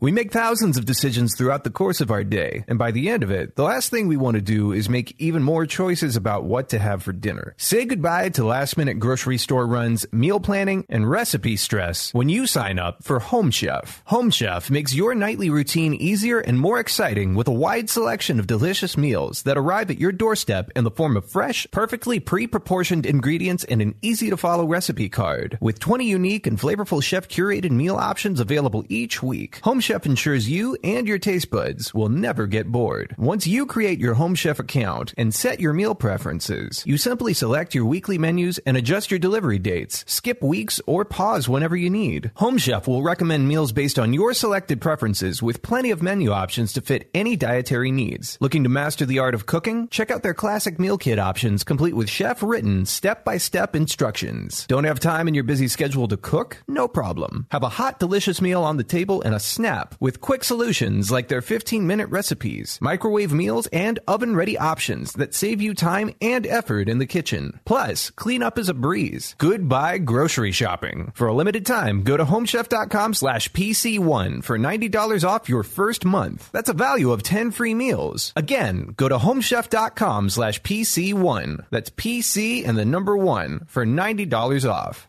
We make thousands of decisions throughout the course of our day, and by the end of it, the last thing we want to do is make even more choices about what to have for dinner. Say goodbye to last minute grocery store runs, meal planning, and recipe stress when you sign up for Home Chef. Home Chef makes your nightly routine easier and more exciting with a wide selection of delicious meals that arrive at your doorstep in the form of fresh, perfectly pre proportioned ingredients and an easy to follow recipe card. With 20 unique and flavorful chef curated meal options available each week, Home Chef ensures you and your taste buds will never get bored. Once you create your Home Chef account and set your meal preferences, you simply select your weekly menus and adjust your delivery dates, skip weeks, or pause whenever you need. Home Chef will recommend meals based on your selected preferences with plenty of menu options to fit any dietary needs. Looking to master the art of cooking? Check out their classic meal kit options complete with chef written step by step instructions. Don't have time in your busy schedule to cook? No problem. Have a hot, delicious meal on the table and a snap with quick solutions like their 15 minute recipes, microwave meals, and oven ready options that save you time and effort in the kitchen. Plus, cleanup is a breeze. Goodbye grocery shopping. For a limited time, go to homechef.com slash PC1 for $90 off your first month. That's a value of 10 free meals. Again, go to homechef.com slash PC1. That's PC and the number one for $90 off.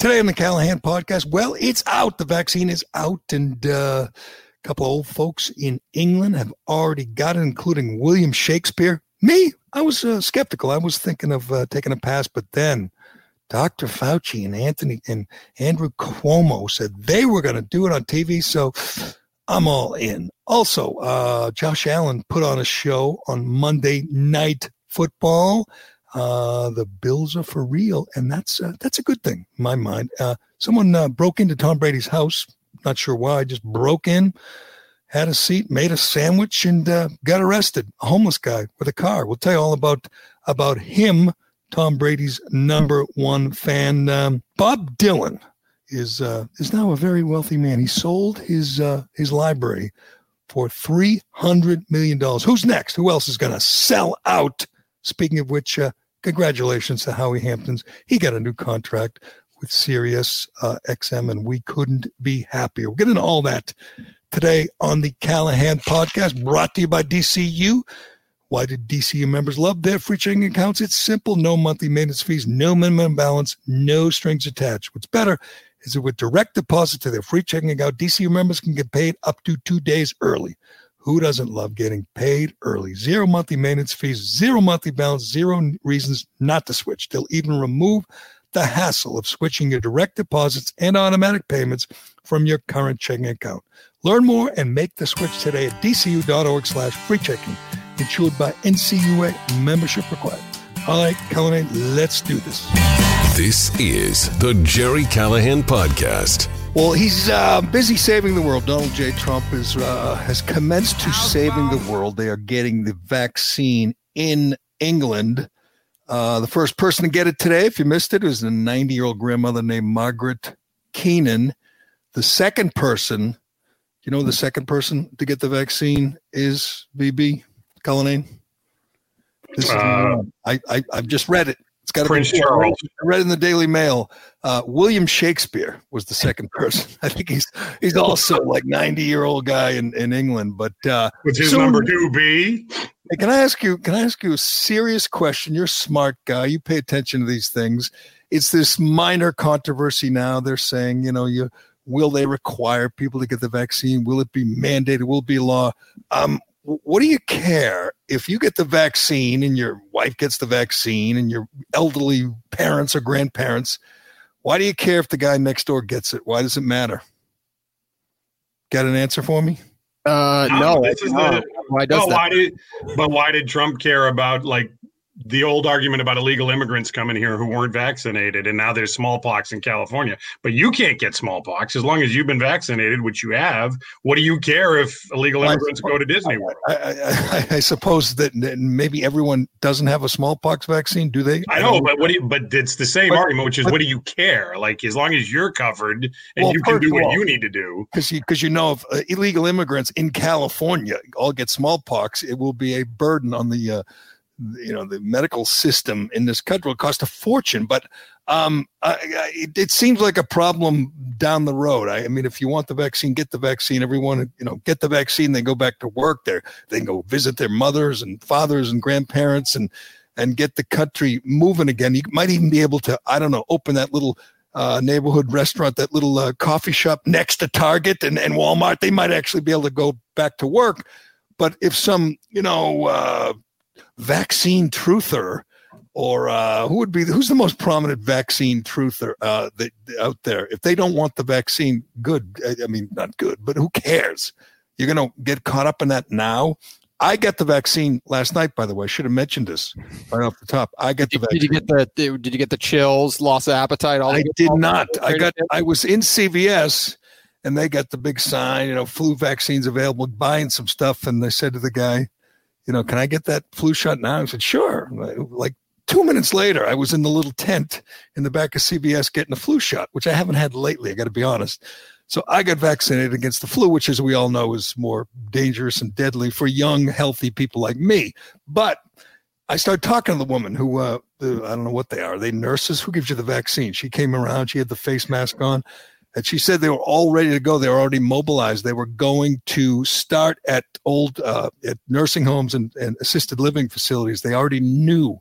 Today on the Callahan podcast, well, it's out. The vaccine is out, and uh, a couple old folks in England have already got it, including William Shakespeare. Me, I was uh, skeptical. I was thinking of uh, taking a pass, but then Dr. Fauci and Anthony and Andrew Cuomo said they were going to do it on TV. So I'm all in. Also, uh, Josh Allen put on a show on Monday Night Football. Uh, the Bills are for real, and that's uh, that's a good thing in my mind. Uh, someone uh, broke into Tom Brady's house. Not sure why. Just broke in, had a seat, made a sandwich, and uh, got arrested. A homeless guy with a car. We'll tell you all about about him. Tom Brady's number one fan, um, Bob Dylan, is uh, is now a very wealthy man. He sold his uh, his library for three hundred million dollars. Who's next? Who else is going to sell out? Speaking of which, uh, congratulations to Howie Hamptons. He got a new contract with Sirius uh, XM, and we couldn't be happier. We'll get into all that today on the Callahan podcast, brought to you by DCU. Why did DCU members love their free checking accounts? It's simple no monthly maintenance fees, no minimum balance, no strings attached. What's better is that with direct deposit to their free checking account, DCU members can get paid up to two days early. Who doesn't love getting paid early? Zero monthly maintenance fees, zero monthly balance, zero reasons not to switch. They'll even remove the hassle of switching your direct deposits and automatic payments from your current checking account. Learn more and make the switch today at dcu.org slash free checking. Insured by NCUA membership required. All right, Callahan, let's do this. This is the Gerry Callahan Podcast. Well, he's uh, busy saving the world. Donald J. Trump is uh, has commenced to saving the world. They are getting the vaccine in England. Uh, the first person to get it today, if you missed it, was a 90 year old grandmother named Margaret Keenan. The second person, you know, the second person to get the vaccine is VB Cullinane. This is, Uh, I, I I've just read it. It's got Prince be Charles. I read in the Daily Mail. Uh, William Shakespeare was the second person. I think he's he's also like 90 year old guy in, in England. But uh, With his soon- number two B. Can I ask you? Can I ask you a serious question? You're a smart guy. You pay attention to these things. It's this minor controversy now. They're saying, you know, you Will they require people to get the vaccine? Will it be mandated? Will it be law? Um, what do you care if you get the vaccine and your wife gets the vaccine and your elderly parents or grandparents? Why do you care if the guy next door gets it? Why does it matter? Got an answer for me? Uh, no. no, the, why does no, that? Why did, but why did Trump care about like the old argument about illegal immigrants coming here who weren't vaccinated and now there's smallpox in California. But you can't get smallpox as long as you've been vaccinated, which you have. What do you care if illegal immigrants go to Disney World? I, I, I, suppose that maybe everyone doesn't have a smallpox vaccine, do they? I know, but what do you, but it's the same but, argument, which is but, what do you care? Like as long as you're covered and well, you can do what all, you need to do. Because you, cause you know if uh, illegal immigrants in California all get smallpox, it will be a burden on the uh, you know the medical system in this country will cost a fortune but um, I, I, it, it, seems like a problem down the road. I, I, mean if you want the vaccine get the vaccine. Everyone you know get the vaccine they go back to work there. They can go visit their mothers and fathers and grandparents and and get the country moving again. You might even be able to i don't know open that little uh, neighborhood restaurant, that little uh, coffee shop next to Target and, and Walmart, they might actually be able to go back to work. But if some, you know, uh, vaccine truther or uh, who would be who's the most prominent vaccine truther uh, that, out there? If they don't want the vaccine, good. I mean, not good, but who cares? You're going to get caught up in that now. I got the vaccine last night. By the way, I should have mentioned this right off the top. I got did, the. Vaccine. Did you get the? Did you get the chills, loss of appetite? All I did not. I got. I was in CVS, and they got the big sign. You know, flu vaccines available. Buying some stuff, and they said to the guy, you know, can I get that flu shot now? I said, sure. Like two minutes later, I was in the little tent in the back of CVS getting a flu shot, which I haven't had lately. I got to be honest. So I got vaccinated against the flu, which, as we all know, is more dangerous and deadly for young, healthy people like me. But I started talking to the woman who, uh, I don't know what they are. Are they nurses? Who gives you the vaccine? She came around. She had the face mask on. And she said they were all ready to go. They were already mobilized. They were going to start at old uh, at nursing homes and, and assisted living facilities. They already knew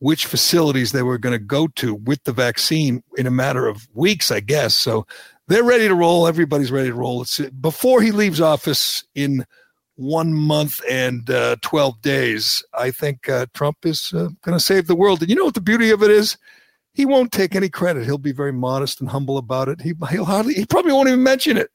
which facilities they were going to go to with the vaccine in a matter of weeks, I guess. So they're ready to roll. Everybody's ready to roll. It's before he leaves office in one month and uh, 12 days. I think uh, Trump is uh, going to save the world. And you know what the beauty of it is? He won't take any credit. He'll be very modest and humble about it. He he'll hardly he probably won't even mention it.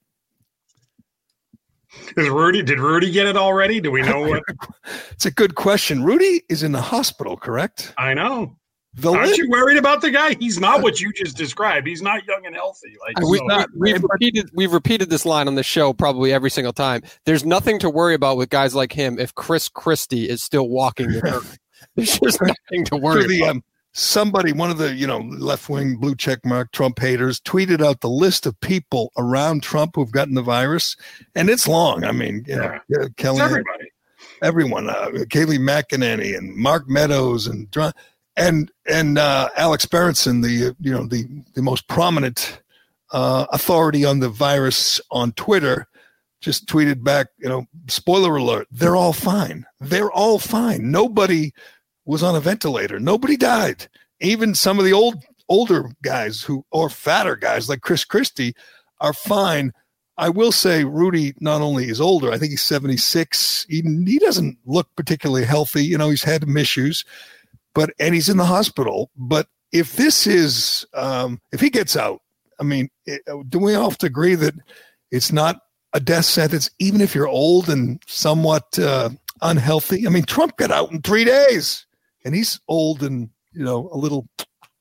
Is Rudy did Rudy get it already? Do we know what? it's a good question. Rudy is in the hospital, correct? I know. The Aren't li- you worried about the guy? He's not what you just described. He's not young and healthy. Like we've, so. not, we've repeated we've repeated this line on the show probably every single time. There's nothing to worry about with guys like him if Chris Christie is still walking the earth. There's just nothing to worry the, about. Um, somebody, one of the you know left wing blue check mark Trump haters, tweeted out the list of people around Trump who've gotten the virus, and it's long. I mean, you know, yeah. Kelly, everybody, everyone, uh, Kayleigh McEnany and Mark Meadows and and and uh, Alex Berenson, the you know the the most prominent uh, authority on the virus on Twitter, just tweeted back, you know, spoiler alert, they're all fine. They're all fine. Nobody was on a ventilator. Nobody died. Even some of the old older guys who or fatter guys like Chris Christie are fine. I will say Rudy not only is older, I think he's 76. He, he doesn't look particularly healthy. You know, he's had issues, but and he's in the hospital. But if this is um, if he gets out, I mean, it, do we all have to agree that it's not a death sentence, even if you're old and somewhat uh, unhealthy? I mean, Trump got out in three days and he's old and you know a little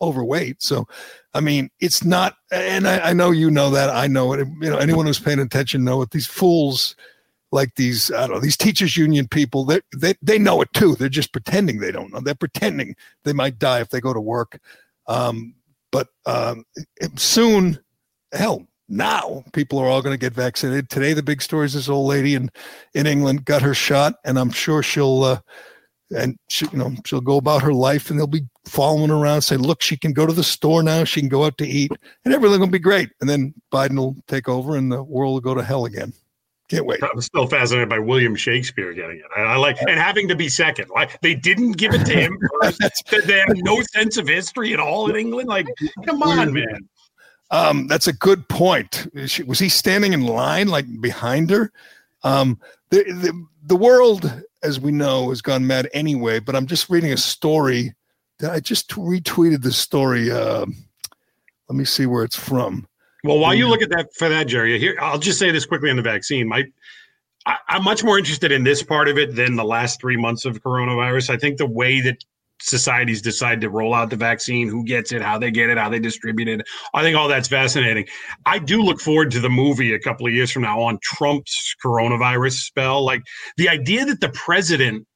overweight. So, I mean, it's not. And I, I know you know that. I know it. You know, anyone who's paying attention know it. These fools, like these, I don't know, these teachers union people, they they they know it too. They're just pretending they don't know. They're pretending they might die if they go to work. Um, but um, soon, hell, now people are all going to get vaccinated. Today, the big story is this old lady in in England got her shot, and I'm sure she'll. Uh, and she, you know, she'll go about her life and they'll be following around, saying, look, she can go to the store now. She can go out to eat and everything will be great. And then Biden will take over and the world will go to hell again. Can't wait. I'm still fascinated by William Shakespeare getting it. I, I like and having to be second. Like they didn't give it to him first. they have no sense of history at all in England. Like, come on, man. Um, that's a good point. Was he standing in line like behind her? Um, the, the the world, as we know, has gone mad anyway. But I'm just reading a story. That I just retweeted the story. Uh, let me see where it's from. Well, while you look at that for that, Gerry, here I'll just say this quickly on the vaccine. My, I, I'm much more interested in this part of it than the last three months of coronavirus. I think the way that societies decide to roll out the vaccine, who gets it, how they get it, how they distribute it. I think all that's fascinating. I do look forward to the movie a couple of years from now on Trump's coronavirus spell. Like the idea that the president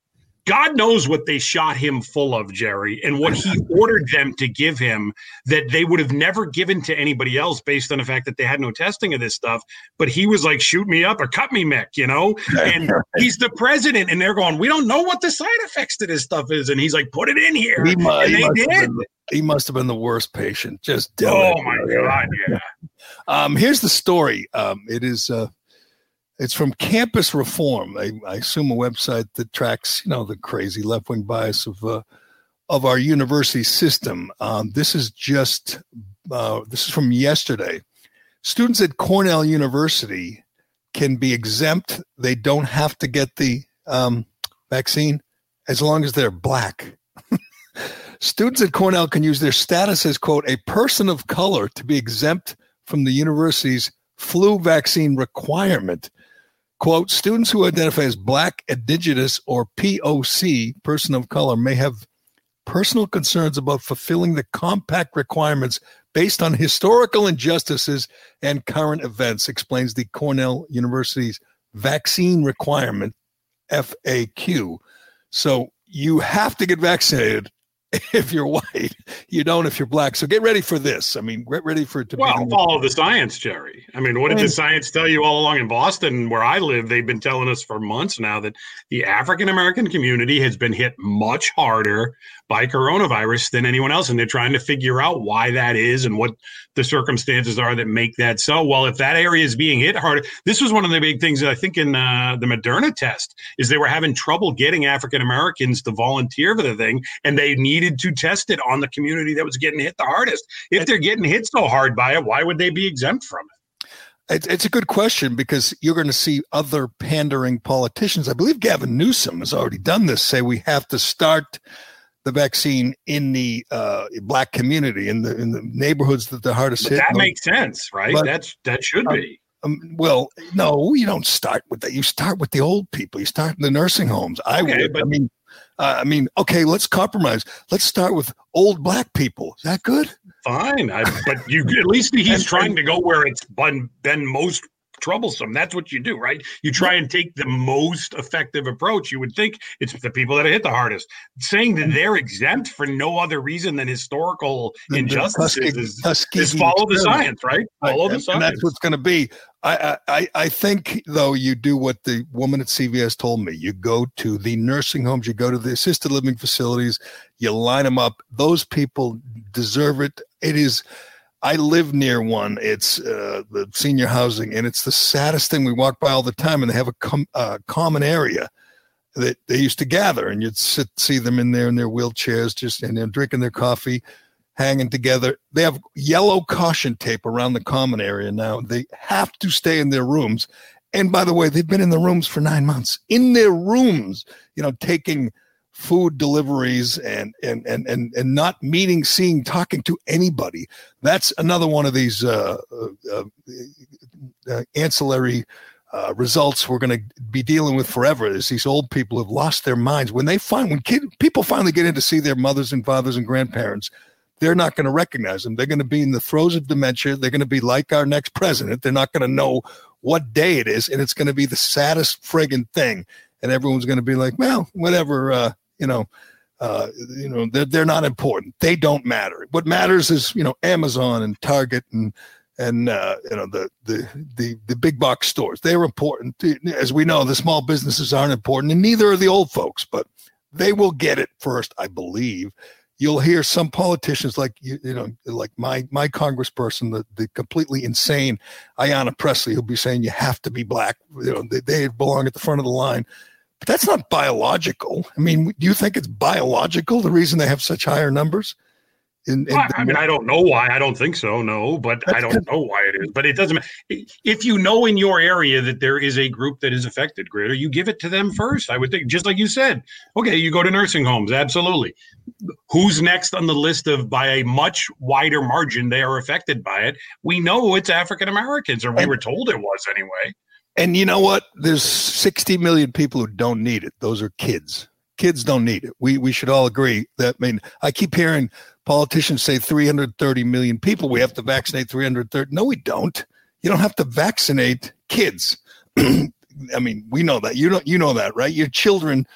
God knows what they shot him full of, Gerry, and what he ordered them to give him that they would have never given to anybody else based on the fact that they had no testing of this stuff. But he was like, shoot me up or cut me, Mick, you know? And he's the president, and they're going, we don't know what the side effects to this stuff is. And he's like, put it in here. He, and they did. Been, he must have been the worst patient. Just oh, my God. Yeah. Um, here's the story. Um, it is. Uh, it's from Campus Reform. I, I, assume a website that tracks, you know, the crazy left wing bias of uh, of our university system. Um, this is just uh, this is from yesterday. Students at Cornell University can be exempt. They don't have to get the um, vaccine as long as they're black. Students at Cornell can use their status as quote a person of color to be exempt from the university's flu vaccine requirement Quote, students who identify as Black, Indigenous, or POC, person of color, may have personal concerns about fulfilling the compact requirements based on historical injustices and current events, explains the Cornell University's vaccine requirement, FAQ. So you have to get vaccinated if you're white. You don't if you're black. So get ready for this. I mean, get ready for it to well, be. follow the science, Gerry. I mean, what did the science tell you all along in Boston, where I live? They've been telling us for months now that the African American community has been hit much harder by coronavirus than anyone else. And they're trying to figure out why that is and what the circumstances are that make that so. Well, if that area is being hit harder, this was one of the big things that I think in uh, the Moderna test is they were having trouble getting African Americans to volunteer for the thing, and they needed to test it on the community that was getting hit the hardest. If they're getting hit so hard by it, why would they be exempt from it? It's, it's a good question because you're going to see other pandering politicians. I believe Gavin Newsom has already done this. Say we have to start the vaccine in the uh, black community in the in the neighborhoods that the hardest but hit. That makes sense, right? But, That's that should uh, be. Um, well, no, you don't start with that. You start with the old people. You start in the nursing homes. I okay, would. But, I mean, uh, I mean, okay, let's compromise. Let's start with old black people. Is that good? Fine, I, but you at least he's and, trying to go where it's been, been most troublesome. That's what you do, right? You try and take the most effective approach. You would think it's the people that are hit the hardest. Saying that mm-hmm. they're exempt for no other reason than historical the, injustices the is, Tuskegee is, follow the science, right? Follow the science. And that's what's going to be. I, I I think though you do what the woman at CVS told me. You go to the nursing homes, you go to the assisted living facilities, you line them up. Those people deserve it. It is I live near one. It's uh, the senior housing, and it's the saddest thing. We walk by all the time, and they have a com- uh, common area that they used to gather, and you'd sit, see them in there in their wheelchairs, just and they're drinking their coffee, hanging together. They have yellow caution tape around the common area now. They have to stay in their rooms. And by the way, they've been in the rooms for nine months, in their rooms, you know, taking food deliveries and and and and and not meeting, seeing, talking to anybody. That's another one of these uh, uh, uh, ancillary. Uh, results we're going to be dealing with forever is these old people have lost their minds when they find when kid, people finally get in to see their mothers and fathers and grandparents they're not going to recognize them they're going to be in the throes of dementia they're going to be like our next president they're not going to know what day it is and it's going to be the saddest friggin' thing and everyone's going to be like well whatever uh, you know, uh, you know, they're, they're not important. They don't matter. What matters is, you know, Amazon and Target and, and, uh, you know, the, the, the, the big box stores. They're important. As we know, the small businesses aren't important and neither are the old folks, but they will get it first, I believe. You'll hear some politicians like you, you know, like my my congressperson, the, the completely insane Ayanna Pressley, who'll be saying you have to be black. You know, they, they belong at the front of the line. But that's not biological. I mean, do you think it's biological the reason they have such higher numbers? In, in well, I mean, I don't know why. I don't think so. No, but I don't know why it is. But it doesn't. Matter. If you know in your area that there is a group that is affected greater, you give it to them first. I would think, just like you said. Okay, you go to nursing homes. Absolutely. Who's next on the list of by a much wider margin they are affected by it? We know it's African Americans, or we were told it was anyway. And you know what? There's 60 million people who don't need it. Those are kids. Kids don't need it. We we should all agree that. I mean, I keep hearing politicians say 330 million people. We have to vaccinate 330. No, we don't. You don't have to vaccinate kids. I mean, we know that. You don't. You know that, right? Your children,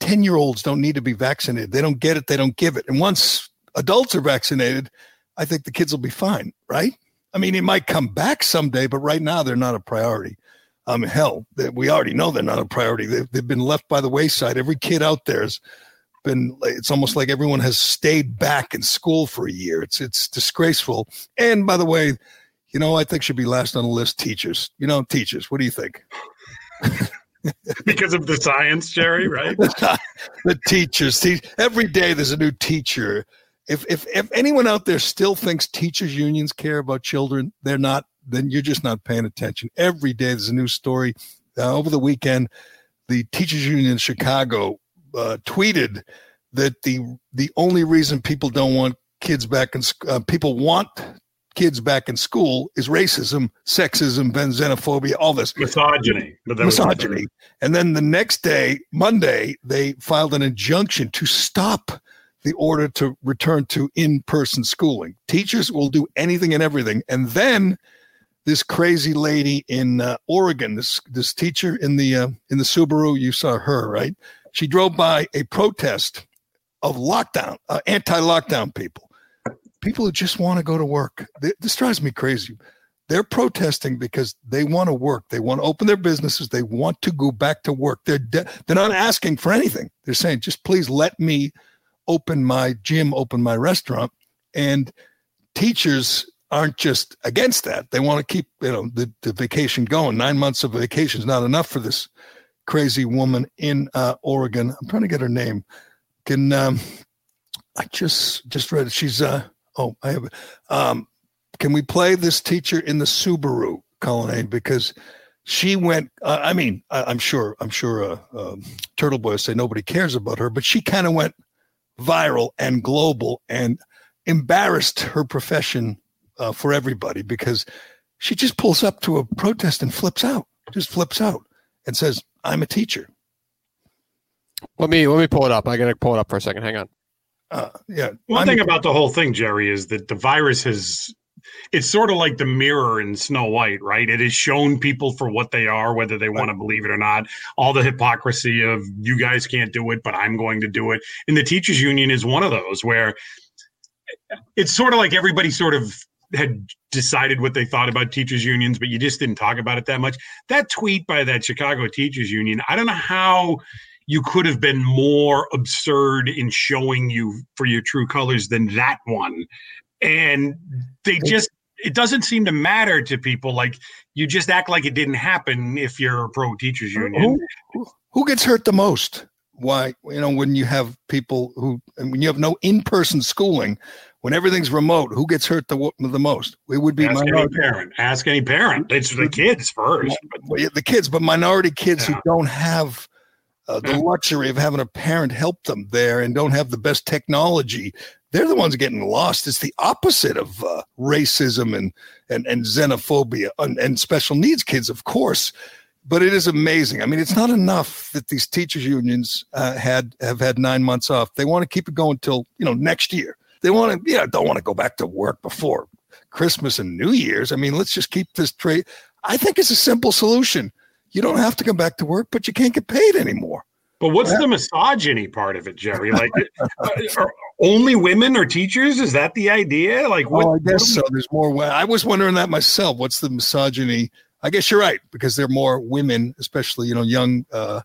10 year olds, don't need to be vaccinated. They don't get it. They don't give it. And once adults are vaccinated, I think the kids will be fine, right? I mean, it might come back someday, but right now they're not a priority um, hell, that we already know they're not a priority. They've, they've been left by the wayside. Every kid out there has been. It's almost like everyone has stayed back in school for a year. It's it's disgraceful. And by the way, you know, I think should be last on the list. Teachers. You know, teachers. What do you think? because of the science, Gerry, right? the teachers. every day there's a new teacher. If, if if anyone out there still thinks teachers unions care about children, they're not then you're just not paying attention. Every day there's a new story. Uh, over the weekend, the teachers union in Chicago uh, tweeted that the the only reason people don't want kids back in uh, people want kids back in school is racism, sexism, xenophobia, all this misogyny. misogyny. And then the next day, Monday, they filed an injunction to stop the order to return to in-person schooling. Teachers will do anything and everything, and then this crazy lady in uh, Oregon, this this teacher in the uh, in the Subaru. You saw her, right? She drove by a protest of lockdown, uh, anti-lockdown people, people who just want to go to work. This drives me crazy. They're protesting because they want to work. They want to open their businesses. They want to go back to work. They're de- they're not asking for anything. They're saying, just please let me open my gym, open my restaurant. And teachers aren't just against that. They want to keep, you know, the, the vacation going. Nine months of vacation is not enough for this crazy woman in uh, Oregon. I'm trying to get her name. Can um, I just just read it? She's uh oh I have um can we play this teacher in the Subaru, Colonnade? Because she went. Uh, I mean, I, am sure I'm sure uh, um, Turtle Boy say nobody cares about her, but she kind of went viral and global and embarrassed her profession uh, for everybody because she just pulls up to a protest and flips out, just flips out and says, "I'm a teacher." Let me let me pull it up. I gotta pull it up for a second. Hang on. Uh, yeah. One I'm, thing about the whole thing, Jerry, is that the virus has. It's sort of like the mirror in Snow White, right? It has shown people for what they are, whether they want to believe it or not. All the hypocrisy of you guys can't do it, but I'm going to do it. And the teachers union is one of those where it's sort of like everybody sort of had decided what they thought about teachers unions, but you just didn't talk about it that much. That tweet by that Chicago teachers union, I don't know how you could have been more absurd in showing you for your true colors than that one. And they just it doesn't seem to matter to people like you just act like it didn't happen if you're a pro teachers union. Who, who gets hurt the most? Why, you know, when you have people who, when you have no in person schooling, when everything's remote, who gets hurt the the most? It would be Ask minority parent. Ask any parent. It's the mm-hmm. kids first. Well, the kids, but minority kids yeah. who don't have uh, the luxury of having a parent help them there and don't have the best technology. They're the ones getting lost. It's the opposite of uh, racism and and and xenophobia and, and special needs kids, of course but it is amazing. I mean, it's not enough that these teachers unions uh, had have had nine months off. They want to keep it going till you know next year. They want to, you know, don't want to go back to work before Christmas and New Year's. I mean, let's just keep this trade. I think it's a simple solution. You don't have to come back to work, but you can't get paid anymore. But what's the misogyny part of it, Gerry? Like, are only women are teachers? Is that the idea? Like, what? Oh, I guess so. There's more. I was wondering that myself. What's the misogyny? I guess you're right because there are more women, especially you know young. uh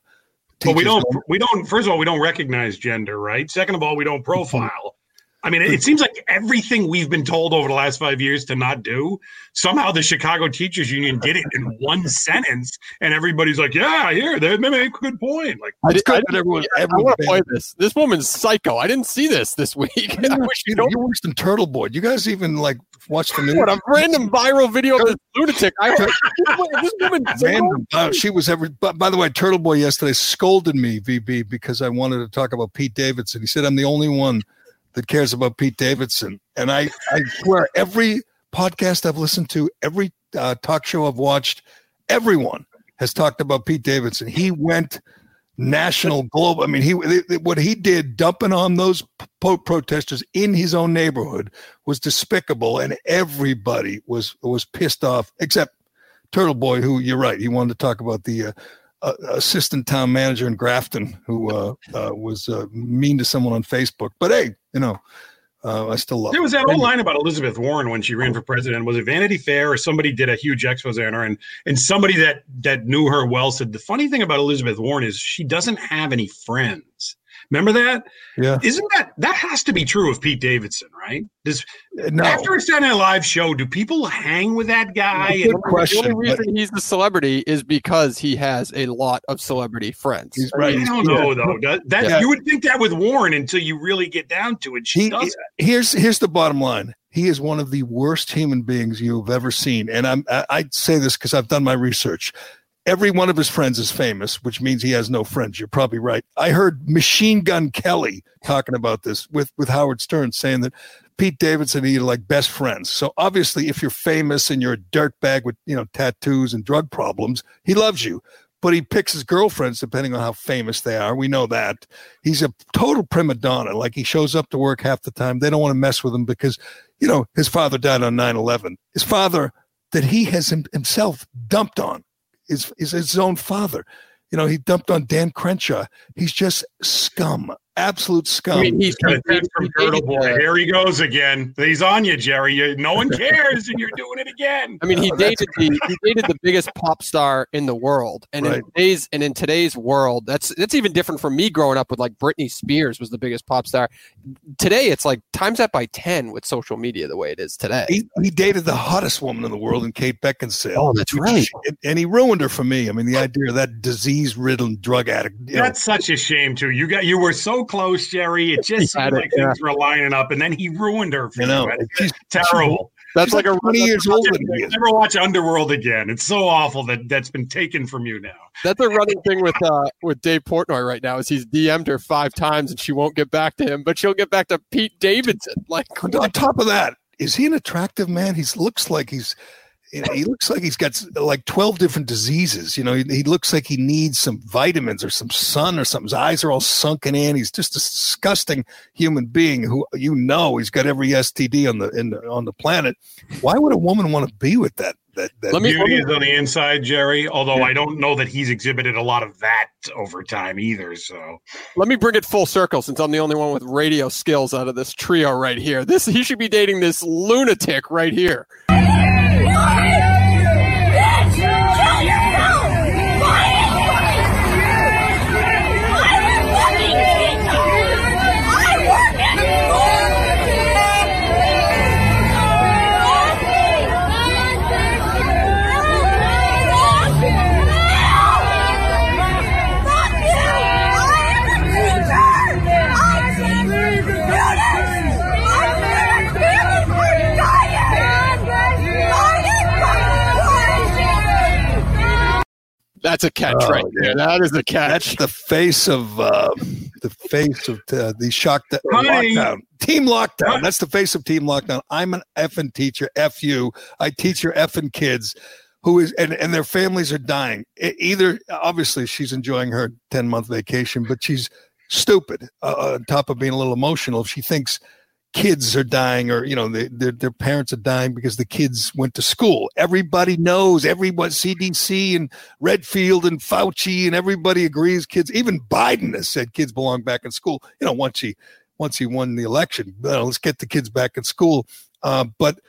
But we don't. We don't. First of all, we don't recognize gender, right? Second of all, we don't profile. I mean, it seems like everything we've been told over the last five years to not do, somehow the Chicago Teachers Union did it in one sentence, and everybody's like, "Yeah, here, they make a good point." Like, I, It's good I, that everyone, I everyone want to play this. This woman's psycho. I didn't see this this week. I wish you don't. You're worse Turtle Boy. You guys even like watch the news? What a random viral video of this lunatic. I heard this woman. Random. Uh, she was every. But by the way, Turtle Boy yesterday scolded me, VB, because I wanted to talk about Pete Davidson. He said I'm the only one that cares about Pete Davidson, and I, I swear, every podcast I've listened to, every uh, talk show I've watched, everyone has talked about Pete Davidson. He went national, global. I mean, he what he did, dumping on those po- protesters in his own neighborhood, was despicable, and everybody was was pissed off, except Turtle Boy, who you're right, he wanted to talk about the uh, uh, assistant town manager in Grafton who uh, uh, was uh, mean to someone on Facebook. But hey, you know, uh, I still love. There was that old line about Elizabeth Warren when she ran for president. Was it Vanity Fair or somebody did a huge expose on her? And and somebody that that knew her well said the funny thing about Elizabeth Warren is she doesn't have any friends. Remember that? Yeah. Isn't that that has to be true of Pete Davidson, right? Does uh, No, after a Saturday Night Live show, do people hang with that guy? Good And, question. The only reason he's the celebrity is because he has a lot of celebrity friends. He's I right. don't know though. That, that Yeah. you would think that with Warren until you really get down to it. She He- doesn't. here's here's the bottom line. He is one of the worst human beings you've ever seen, and I'm I, I say this because I've done my research. Every one of his friends is famous, which means he has no friends. You're probably right. I heard Machine Gun Kelly talking about this with with Howard Stern, saying that Pete Davidson and he are like best friends. So obviously, if you're famous and you're a dirtbag with you know tattoos and drug problems, he loves you. But he picks his girlfriends depending on how famous they are. We know that he's a total prima donna. Like he shows up to work half the time. They don't want to mess with him because, you know, his father died on 9 11. His father, that he has himself dumped on, is, is his own father. You know, he dumped on Dan Crenshaw. He's just scum, absolute scum. I mean, he's Got from he Turtle Boy. Here he goes again. He's on you, Gerry. You, no one cares, and you're doing it again. I mean, he Oh, dated the he dated the biggest pop star in the world, and Right. in today's and in today's world, that's that's even different from me growing up with like Britney Spears was the biggest pop star. Today, it's like times that by ten with social media the way it is today. he, he dated the hottest woman in the world in Kate Beckinsale. Oh, that's right. And, and he ruined her for me. I mean, the idea of that disease-riddled drug addict. You know, That's such a shame too. You got you were so close, Gerry. It just He had seemed it, like things were lining up, and then he ruined her. For you know, you. she's terrible. That's like a 20 years older than. Never watch Underworld again. It's so awful that that's been taken from you now. that's a running thing with uh with Dave Portnoy right now. Is he's DM'd her five times and she won't get back to him, but she'll get back to Pete Davidson. Like on on top of that, is he an attractive man? He looks like he's you know, he looks like he's got like 12 different diseases. You know, he, he looks like he needs some vitamins or some sun or something. His eyes are all sunken in. He's just a disgusting human being who you know he's got every STD on the in the, on the planet. Why would a woman want to be with that? That, that Let me- Beauty is on the inside, Gerry. Although I don't know that he's exhibited a lot of that over time either. So Let me bring it full circle since I'm the only one with radio skills out of this trio right here. This he should be dating this lunatic right here. Lord! That's a catch Oh, right there. That is a catch. That's the face of uh, the face of uh, the shock that lockdown. Team lockdown. Honey. That's the face of team lockdown. I'm an effing teacher. F you. I teach your effing kids who is and, and their families are dying. E- either obviously she's enjoying her 10 month vacation, but she's stupid uh, on top of being a little emotional. She thinks kids are dying or you know they, their, parents are dying because the kids went to school. Everybody knows everyone cdc and redfield and fauci and everybody agrees kids even biden has said kids belong back in school you know once he once he won the election. Uh, let's get the kids back in school. Uh, but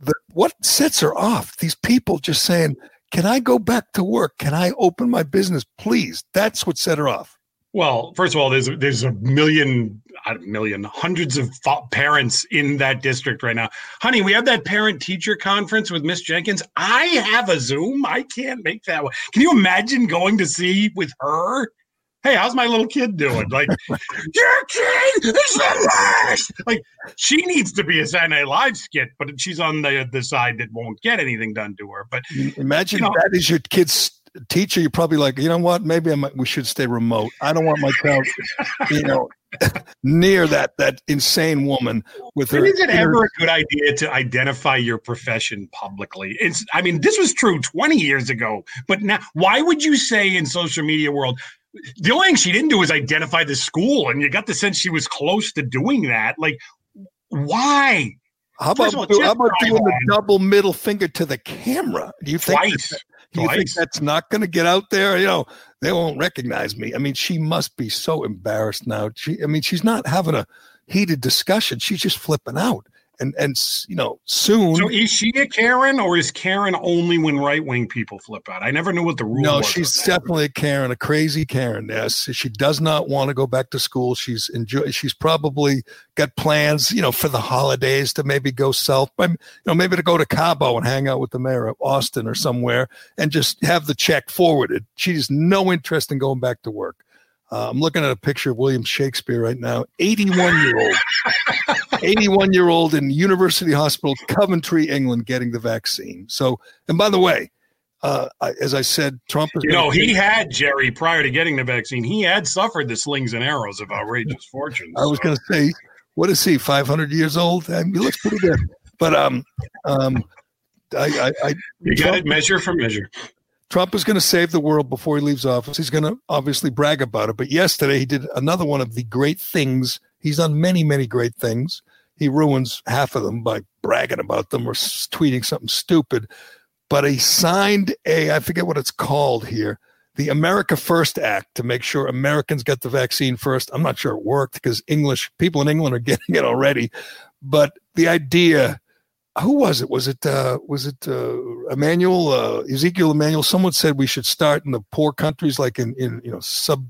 the, what sets her off? These people just saying can i go back to work? Can i open my business please? That's what set her off. Well, first of all, there's there's a million a million, hundreds of parents in that district right now. Honey, we have that parent teacher conference with Miss Jenkins. I have a Zoom. I can't make that one. Can you imagine going to see with her? Hey, how's my little kid doing? Like, your kid is the worst. Like, she needs to be a Saturday Night Live skit, but she's on the the side that won't get anything done to her. But Imagine You know- that is your kid's teacher. You're probably like, you know what? Maybe I might, we should stay remote. I don't want my child, you know, near that that insane woman with her. is it inner- ever a good idea to identify your profession publicly? It's I mean, this was true 20 years ago, but now why would you say in social media world the only thing she didn't do was identify the school, and you got the sense she was close to doing that. Like, why? How about, all, do- how about doing the double middle finger to the camera? Do you think Twice. Do you think that's not going to get out there? You know, they won't recognize me. I mean, she must be so embarrassed now. She, I mean, she's not having a heated discussion. She's just flipping out. And and you know, soon. So is she a Karen, or is Karen only when right wing people flip out? I never knew what the rule no, she's definitely a Karen, a crazy Karen. Yes, she does not want to go back to school. She's enjoy. She's probably got plans, you know, for the holidays to maybe go south, but, you know, maybe to go to Cabo and hang out with the mayor of Austin or somewhere and just have the check forwarded. She has no interest in going back to work. Uh, I'm looking at a picture of William Shakespeare right now, 81 year old, 81 year old in University Hospital, Coventry, England, getting the vaccine. So, and by the way, uh, I, as I said, Trump is. You know, he had Gerry prior to getting the vaccine. He had suffered the slings and arrows of outrageous fortunes. I was so- going to say, what is he? 500 years old? I mean, he looks pretty good. But um, um, I, I, I You got it measure for measure. Trump is going to save the world before he leaves office. He's going to obviously brag about it. But yesterday he did another one of the great things. He's done many, many great things. He ruins half of them by bragging about them or tweeting something stupid. But he signed a, I forget what it's called here, the America First Act to make sure Americans get the vaccine first. I'm not sure it worked because English people in England are getting it already. But the idea, who was it? Was it uh, was it uh, Emanuel uh, Ezekiel Emanuel? Someone said we should start in the poor countries like in in you know sub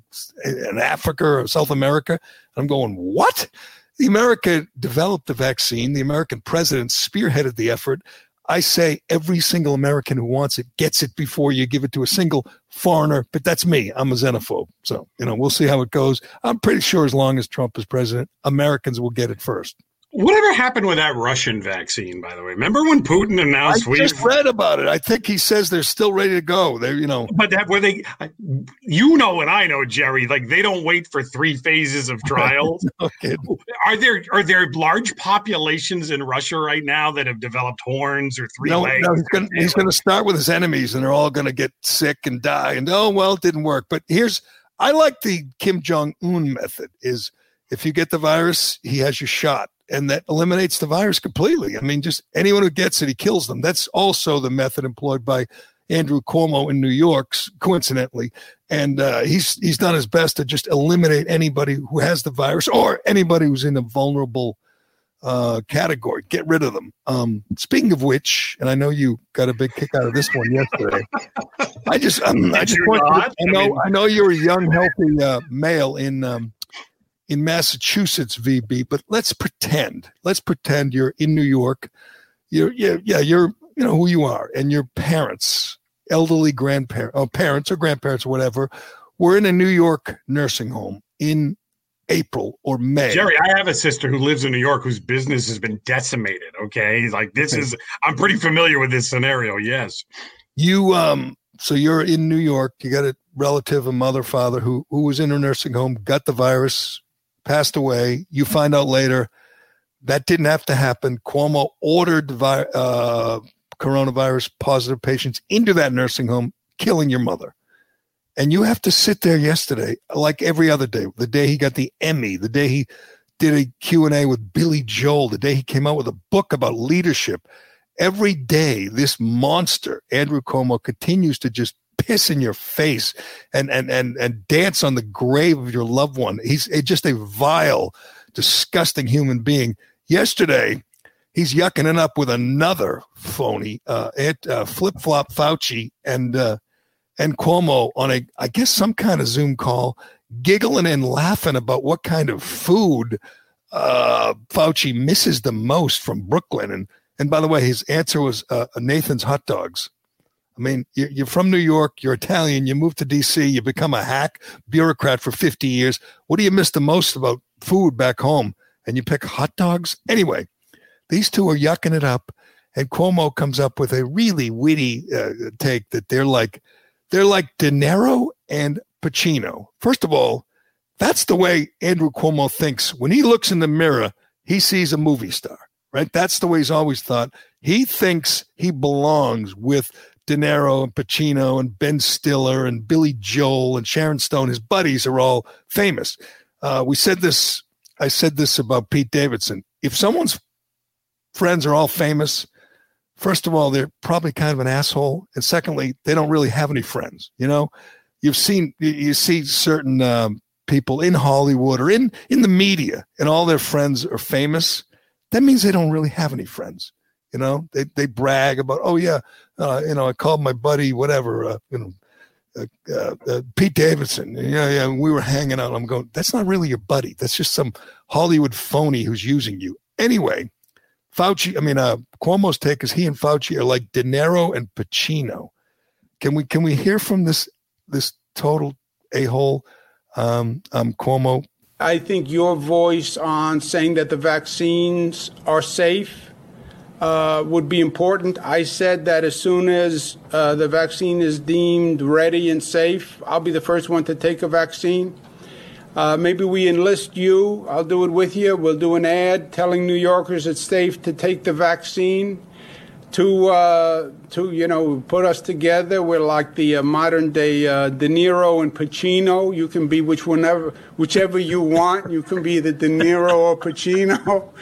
in Africa or South America. I'm going what? The America developed the vaccine. The American president spearheaded the effort. I say every single American who wants it gets it before you give it to a single foreigner. But that's me. I'm a xenophobe. So, you know, we'll see how it goes. I'm pretty sure as long as Trump is president, Americans will get it first. Whatever happened with that Russian vaccine, by the way? Remember when Putin I announced we just read about it. I think he says they're still ready to go. They're, you know, But that where they, you know, and I know, Gerry, like they don't wait for three phases of trials. okay. are there are there large populations in Russia right now that have developed horns or three No, legs? no, he's going he's to start with his enemies, and they're all going to get sick and die. And oh well, it didn't work. But here's I like the Kim Jong Un method: is if you get the virus, he has your shot, and that eliminates the virus completely. I mean, just anyone who gets it, he kills them. That's also the method employed by Andrew Cuomo in New York, coincidentally, and uh, he's he's done his best to just eliminate anybody who has the virus or anybody who's in a vulnerable uh, category. Get rid of them. Um, speaking of which, and I know you got a big kick out of this one yesterday. I just, um, I just want you to- I I know, mean- I know you're a young, healthy uh, male in um, in Massachusetts, VB. But let's pretend, let's pretend you're in New York. You're, yeah, yeah, you're, you know who you are, and your parents, elderly grandparents, or parents or grandparents, or whatever, were in a New York nursing home in April or May. Gerry, I have a sister who lives in New York whose business has been decimated. Okay, like this is I'm pretty familiar with this scenario. Yes, you um so you're in New York, you got a relative, a mother, father who who was in a nursing home, got the virus, passed away. You find out later that didn't have to happen. Cuomo ordered vi- uh, coronavirus positive patients into that nursing home, killing your mother. And you have to sit there yesterday, like every other day, the day he got the Emmy, the day he did a Q&A with Billy Joel, the day he came out with a book about leadership. Every day, this monster, Andrew Cuomo, continues to just piss in your face and and and and dance on the grave of your loved one. He's just a vile, disgusting human being. Yesterday, he's yucking it up with another phony, uh, uh, flip flop Fauci, and uh, and Cuomo on a, I guess, some kind of Zoom call, giggling and laughing about what kind of food uh, Fauci misses the most from Brooklyn. And and by the way, his answer was uh, Nathan's hot dogs. I mean, you're from New York, you're Italian, you move to DC, you become a hack bureaucrat for 50 years. What do you miss the most about food back home? And you pick hot dogs? Anyway, these two are yucking it up. And Cuomo comes up with a really witty uh, take that they're like, they're like De Niro and Pacino. First of all, that's the way Andrew Cuomo thinks. When he looks in the mirror, he sees a movie star, right? That's the way he's always thought. He thinks he belongs with De Niro and Pacino and Ben Stiller and Billy Joel and Sharon Stone. His buddies are all famous. Uh, we said this. I said this about Pete Davidson. If someone's friends are all famous, first of all, they're probably kind of an asshole, and secondly, they don't really have any friends. You know, you've seen you see certain um, people in Hollywood or in in the media, and all their friends are famous. That means they don't really have any friends. You know, they they brag about, oh yeah, uh, you know, I called my buddy, whatever, uh, you know, uh, uh, uh, Pete Davidson. Yeah, yeah, we were hanging out. I'm going, that's not really your buddy. That's just some Hollywood phony who's using you. Anyway, Fauci, I mean, uh, Cuomo's take is he and Fauci are like De Niro and Pacino. Can we can we hear from this this total a hole, um, um, Cuomo? I think your voice on saying that the vaccines are safe uh, would be important. I said that as soon as uh, the vaccine is deemed ready and safe, I'll be the first one to take a vaccine. Uh, maybe we enlist you. I'll do it with you. We'll do an ad telling New Yorkers it's safe to take the vaccine. To uh, to you know put us together. We're like the uh, modern day De Niro and Pacino. You can be which whenever whichever you want. You can be the De Niro or Pacino.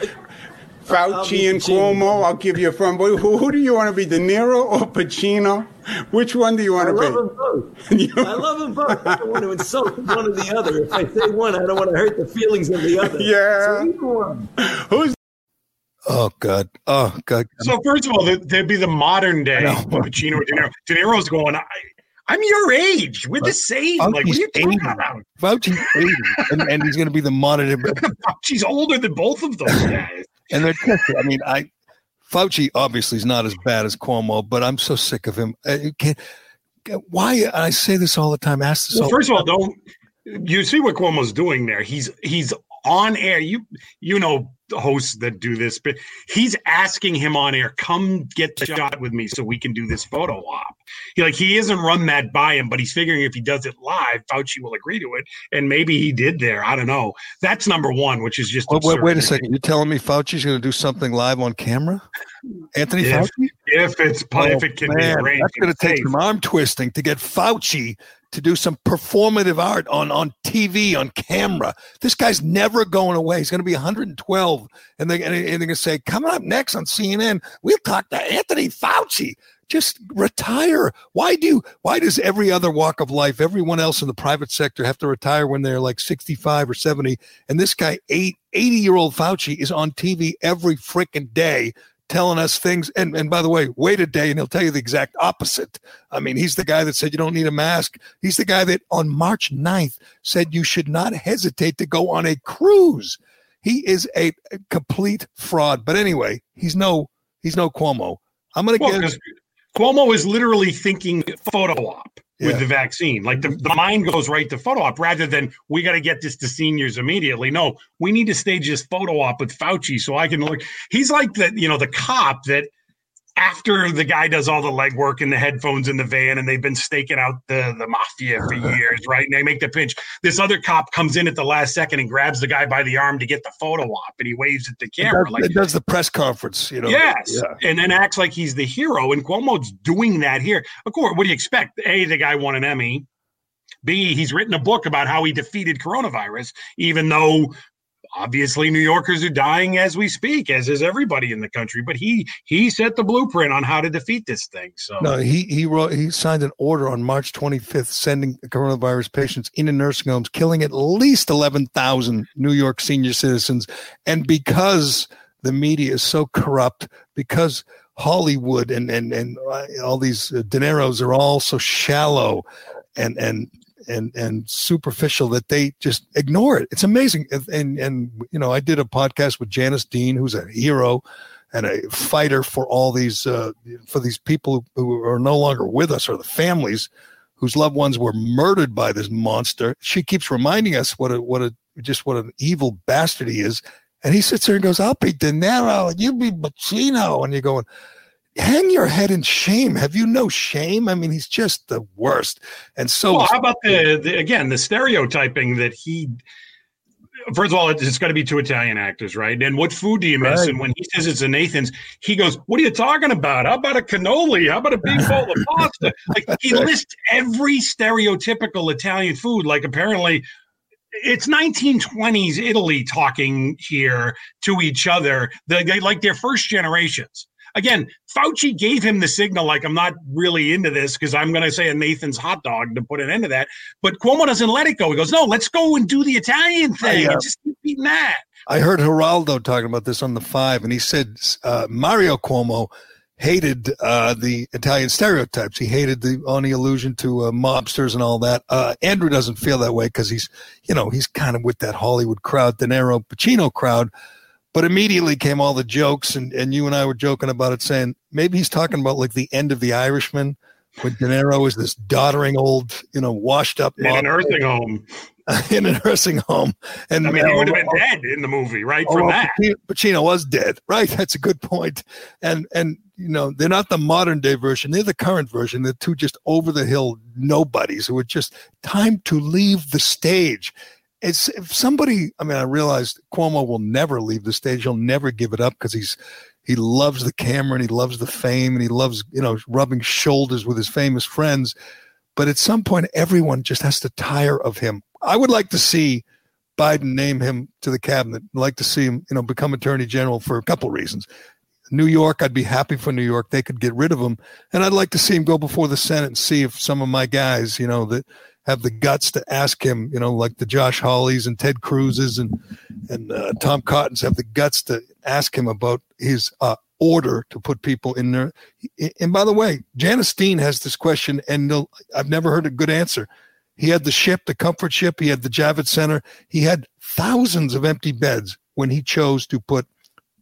Fauci and Cuomo. I'll give you a phone. Who, who do you want to be, De Niro or Pacino? Which one do you want I to love be? them both. I love them both. I don't want to insult one or the other. If I say one, I don't want to hurt the feelings of the other. Yeah. So one. Who's Oh God! Oh God! So first of all, there- there'd be the modern day Pacino or De Niro. De Niro's going. I, I'm your age. We're the same. Like, what are you talking 80. about? Fauci's 80, and, and he's going to be the monitor. She's older than both of those guys. And they're tested. I mean, I Fauci obviously is not as bad as Cuomo, but I'm so sick of him. Uh, you can't, why? I say this all the time. Ask this. Well, all first of all, don't you see what Cuomo's doing there? He's he's on air. You you know hosts that do this, but he's asking him on air, come get the shot with me so we can do this photo op. He like he isn't run that by him, but he's figuring if he does it live, Fauci will agree to it, and maybe he did there. I don't know. That's number one, which is just Wait, wait, wait a second. You're telling me Fauci's going to do something live on camera? Anthony If, Fauci? if it's if it can Oh, man, be arranged, that's going to take safe. some arm twisting to get Fauci to do some performative art on on TV on camera. This guy's never going away. He's going to be 112, and they and they're going to say, "Coming up next on CNN, we'll talk to Anthony Fauci." Just retire. Why do why does every other walk of life, everyone else in the private sector have to retire when they're like 65 or 70? And this guy, eight, 80 year old Fauci, is on TV every freaking day telling us things. And, and by the way, wait a day and he'll tell you the exact opposite. I mean, he's the guy that said you don't need a mask. He's the guy that on March 9th said you should not hesitate to go on a cruise. He is a, a complete fraud. But anyway, he's no he's no Cuomo. I'm gonna Well, get Cuomo is literally thinking photo op with Yeah. the vaccine. Like the, the mind goes right to photo op rather than we got to get this to seniors immediately. No, we need to stage this photo op with Fauci so I can look. He's like the you know the cop that after the guy does all the legwork and the headphones in the van and they've been staking out the, the mafia for years, right? And they make the pinch. This other cop comes in at the last second and grabs the guy by the arm to get the photo op and he waves at the it camera. does, like it does the press conference, you know. Yes, Yeah. and then acts like he's the hero. And Cuomo's doing that here. Of course, what do you expect? A, the guy won an Emmy. B, he's written a book about how he defeated coronavirus, even though obviously New Yorkers are dying as we speak, as is everybody in the country. But he he set the blueprint on how to defeat this thing. So No, he he wrote he signed an order on March 25th sending coronavirus patients into nursing homes, killing at least 11,000 New York senior citizens. And because the media is so corrupt, because Hollywood and and and uh, all these uh, De Niros are all so shallow and and and and superficial that they just ignore it. It's amazing. And, and and you know, I did a podcast with Janice Dean, who's a hero and a fighter for all these uh, for these people who are no longer with us or the families whose loved ones were murdered by this monster. She keeps reminding us what a what a just what an evil bastard he is. And he sits there and goes, I'll be De Niro and you be Pacino. And you're going, hang your head in shame. Have you no shame? I mean, he's just the worst. And so, well, how about the, the again the stereotyping that he? First of all, it's got to be two Italian actors, right? And what food do you miss? Right. And when he says it's a Nathan's, he goes, "What are you talking about? How about a cannoli? How about a big bowl of pasta?" Like he lists every stereotypical Italian food. Like apparently, it's 1920s Italy talking here to each other. They, they like their first generations again, Fauci gave him the signal like, I'm not really into this because I'm going to say a Nathan's hot dog to put an end to that. But Cuomo doesn't let it go. He goes, no, let's go and do the Italian thing I, uh, and just keep eating that. I heard Geraldo talking about this on the five, and he said uh, Mario Cuomo hated uh, the Italian stereotypes. He hated the only allusion to uh, mobsters and all that. Uh, Andrew doesn't feel that way because he's, you know, he's kind of with that Hollywood crowd, De Niro, Pacino crowd. But immediately came all the jokes, and, and you and I were joking about it, saying maybe he's talking about like the end of the Irishman, when De Niro is this doddering old, you know, washed up in a nursing home. in a nursing home, and I mean, he would have been dead in the movie, right? Oh, from oh, that, Pacino was dead, right? That's a good point. And and you know, they're not the modern day version; they're the current version. They're two just over the hill nobodies who are just time to leave the stage it's if somebody i mean i realized cuomo will never leave the stage. He'll never give it up because he's he loves the camera and he loves the fame and he loves you know rubbing shoulders with his famous friends. But at some point everyone just has to tire of him. I would like to see biden name him to the cabinet. I'd like to see him you know become attorney general for a couple reasons. New york i'd be happy for new york. They could get rid of him. And i'd like to see him go before the senate and see if some of my guys you know that have the guts to ask him, you know, like the Josh Hawleys and Ted Cruz's and and uh, Tom Cottons have the guts to ask him about his uh, order to put people in there. And by the way, Janice Dean has this question, and I've never heard a good answer. He had the ship, the comfort ship. He had the Javits Center. He had thousands of empty beds when he chose to put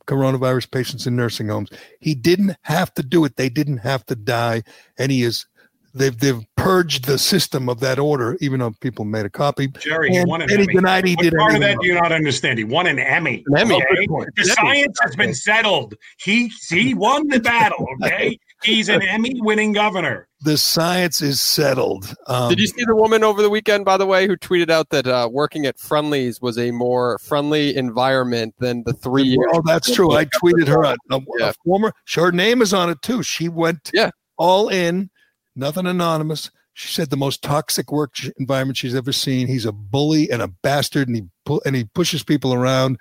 coronavirus patients in nursing homes. He didn't have to do it. They didn't have to die. And he is they've they've purged the system of that order, even though people made a copy. Gerry, and, he won an and Emmy. He denied he what did part of that do you not understand? He won an Emmy. An Emmy. Okay? The science has been settled. He he won the battle. Okay, he's an Emmy-winning governor. The science is settled. Um, Did you see the woman over the weekend, by the way, who tweeted out that uh, working at Friendly's was a more friendly environment than the three years? Oh, that's true. I tweeted her. A, a, yeah. a former, her name is on it too. She went yeah. all in nothing anonymous. She said the most toxic work environment she's ever seen. He's a bully and a bastard, and he pu- and he pushes people around.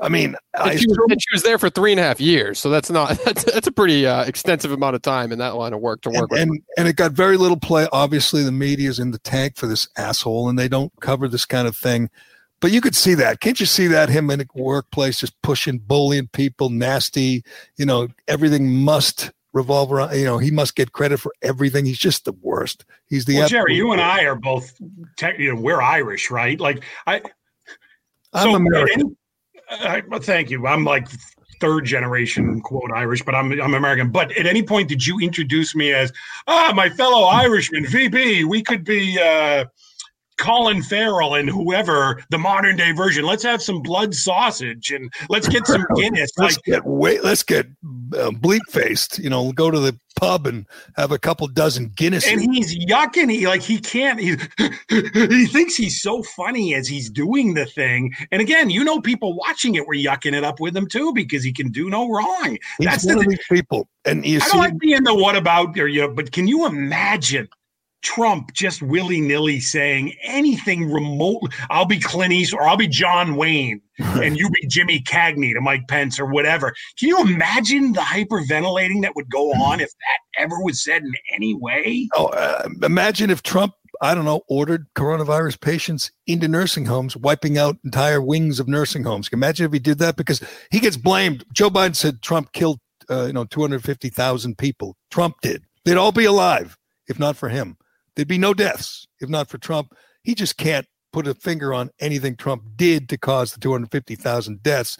I mean, I she, she was there for three and a half years, so that's not that's that's a pretty uh, extensive amount of time in that line of work to work and, with. And and it got very little play. Obviously, the media is in the tank for this asshole, and they don't cover this kind of thing. But you could see that. Can't you see that him in a workplace just pushing, bullying people, nasty? You know, everything must revolve around. You know, he must get credit for everything. He's just the worst. He's the well, Gerry. You and I are both. Tech, you know, we're Irish, right? Like I. I'm so American. Any, uh, thank you. I'm like third generation quote Irish, but I'm I'm American. But at any point, did you introduce me as ah my fellow Irishman VB? We could be. uh Colin Farrell and whoever the modern day version. Let's have some blood sausage and let's get some Guinness. let's like, get wait, let's get uh, bleep faced. You know, go to the pub and have a couple dozen Guinness. And he's yucking. He like he can't. He he thinks he's so funny as he's doing the thing. And again, you know, people watching it were yucking it up with him too because he can do no wrong. He's That's one the, of these people. And you I see, don't like being the what about or you know, but can you imagine? Trump just willy nilly saying anything remote. I'll be Clint Eastwood or I'll be John Wayne and you be Jimmy Cagney to Mike Pence or whatever. Can you imagine the hyperventilating that would go on if that ever was said in any way? Oh, uh, imagine if Trump, I don't know, ordered coronavirus patients into nursing homes, wiping out entire wings of nursing homes. Imagine if he did that because he gets blamed. Joe Biden said Trump killed uh, you know, 250,000 people. Trump did. They'd all be alive if not for him. There'd be no deaths if not for Trump. He just can't put a finger on anything Trump did to cause the 250,000 deaths.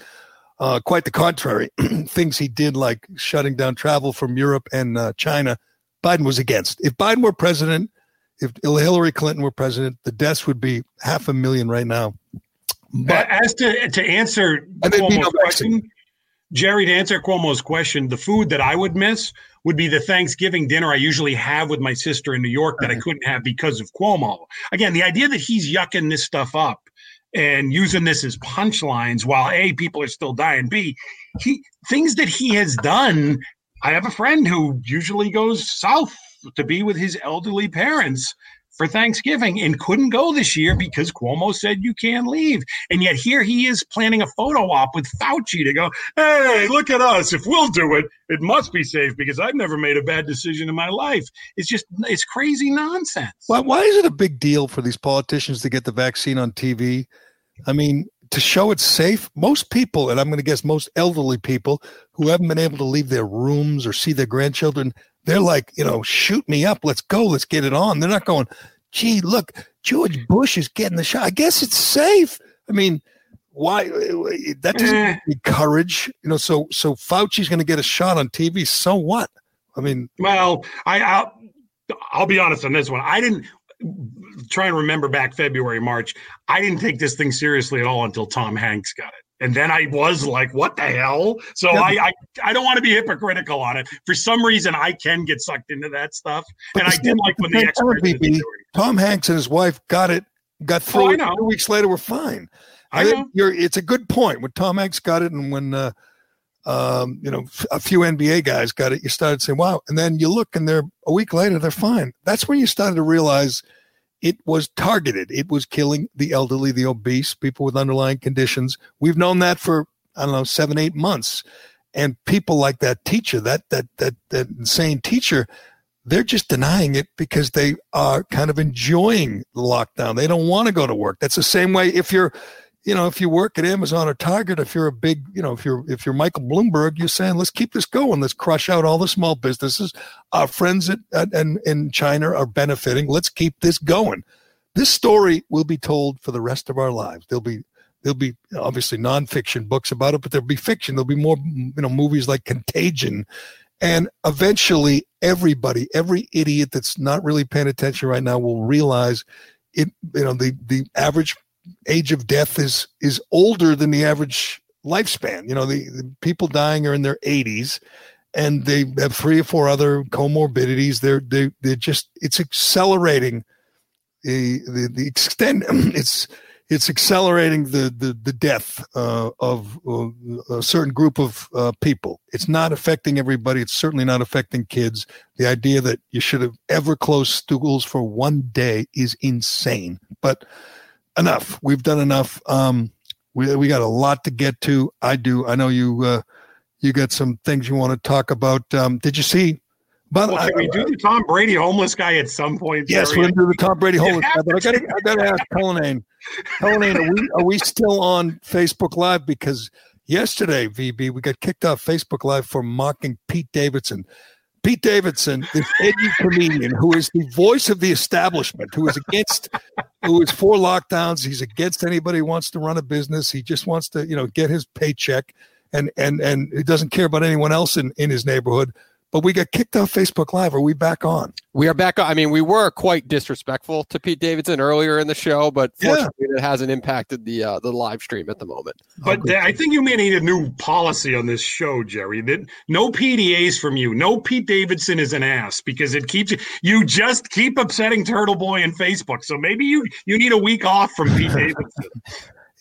Uh, quite the contrary. Things he did, like shutting down travel from Europe and uh, China, Biden was against. If Biden were president, if Hillary Clinton were president, the deaths would be half a million right now. But as to to answer Cuomo's no question, Gerry, to answer Cuomo's question, the food that I would miss would be the Thanksgiving dinner I usually have with my sister in New York that I couldn't have because of Cuomo. Again, the idea that he's yucking this stuff up and using this as punchlines while A, people are still dying, B, he things that he has done. I have a friend who usually goes south to be with his elderly parents for Thanksgiving and couldn't go this year because Cuomo said you can't leave. And yet here he is planning a photo op with Fauci to go, hey, look at us. If we'll do it, it must be safe because I've never made a bad decision in my life. It's just, it's crazy nonsense. Why, why is it a big deal for these politicians to get the vaccine on TV? I mean, to show it's safe, most people, and I'm going to guess most elderly people who haven't been able to leave their rooms or see their grandchildren, they're like, you know, shoot me up. Let's go. Let's get it on. They're not going, gee, look, George Bush is getting the shot. I guess it's safe. I mean, why that doesn't eh. courage, you know. So so Fauci's going to get a shot on TV. So what? I mean, well, I I'll, I'll be honest on this one. I didn't try and remember back February March. I didn't take this thing seriously at all until Tom Hanks got it and then I was like, "What the hell?" So I, I, I don't want to be hypocritical on it. For some reason, I can get sucked into that stuff, but and I did like when the experts. Tom Hanks and his wife got it, got oh, through oh, it. Two weeks later, we're fine. I, I know. You're, it's a good point. When Tom Hanks got it, and when uh, um, you know a few NBA guys got it, you started saying, "Wow!" And then you look, and they're a week later, they're fine. That's when you started to realize it was targeted. It was killing the elderly, the obese, people with underlying conditions. We've known that for I don't know seven, eight months, and people like that teacher, that that that that insane teacher, they're just denying it because they are kind of enjoying the lockdown. They don't want to go to work. That's the same way if you're you know, if you work at Amazon or Target, if you're a big, you know, if you're if you're Michael Bloomberg, you're saying, let's keep this going. Let's crush out all the small businesses. Our friends at, at, and in China are benefiting. Let's keep this going. This story will be told for the rest of our lives. There'll be there'll be obviously nonfiction books about it, but there'll be fiction. There'll be more, you know, movies like Contagion, and eventually everybody, every idiot that's not really paying attention right now, will realize it. You know, the the average age of death is is older than the average lifespan. You know, the, the people dying are in their 80s and they have three or four other comorbidities. They're they they're just it's accelerating the the, the extent it's it's accelerating the the, the death uh, of uh, a certain group of uh, people. It's not affecting everybody. It's certainly not affecting kids. The idea that you should have ever closed schools for one day is insane. But enough. We've done enough. Um, we we got a lot to get to. I do. I know you. Uh, you got some things you want to talk about. Um, did you see? But well, can I, we do the Tom Brady homeless guy at some point? Yes, we're gonna do the Tom Brady homeless guy. But I got I got to ask Cullinane. Cullinane, are we are we still on Facebook Live? Because yesterday, VB, we got kicked off Facebook Live for mocking Pete Davidson. Pete Davidson, this edgy comedian who is the voice of the establishment, who is against, who is for lockdowns. He's against anybody who wants to run a business. He just wants to, you know, get his paycheck, and and and he doesn't care about anyone else in in his neighborhood but we got kicked off Facebook Live. Are we back on? We are back on. I mean, we were quite disrespectful to Pete Davidson earlier in the show, but fortunately, yeah. it hasn't impacted the uh, the live stream at the moment. But oh, I think you may need a new policy on this show, Gerry. That no PDAs from you. No Pete Davidson is an ass because it keeps you just keep upsetting Turtle Boy and Facebook. So maybe you you need a week off from Pete Davidson.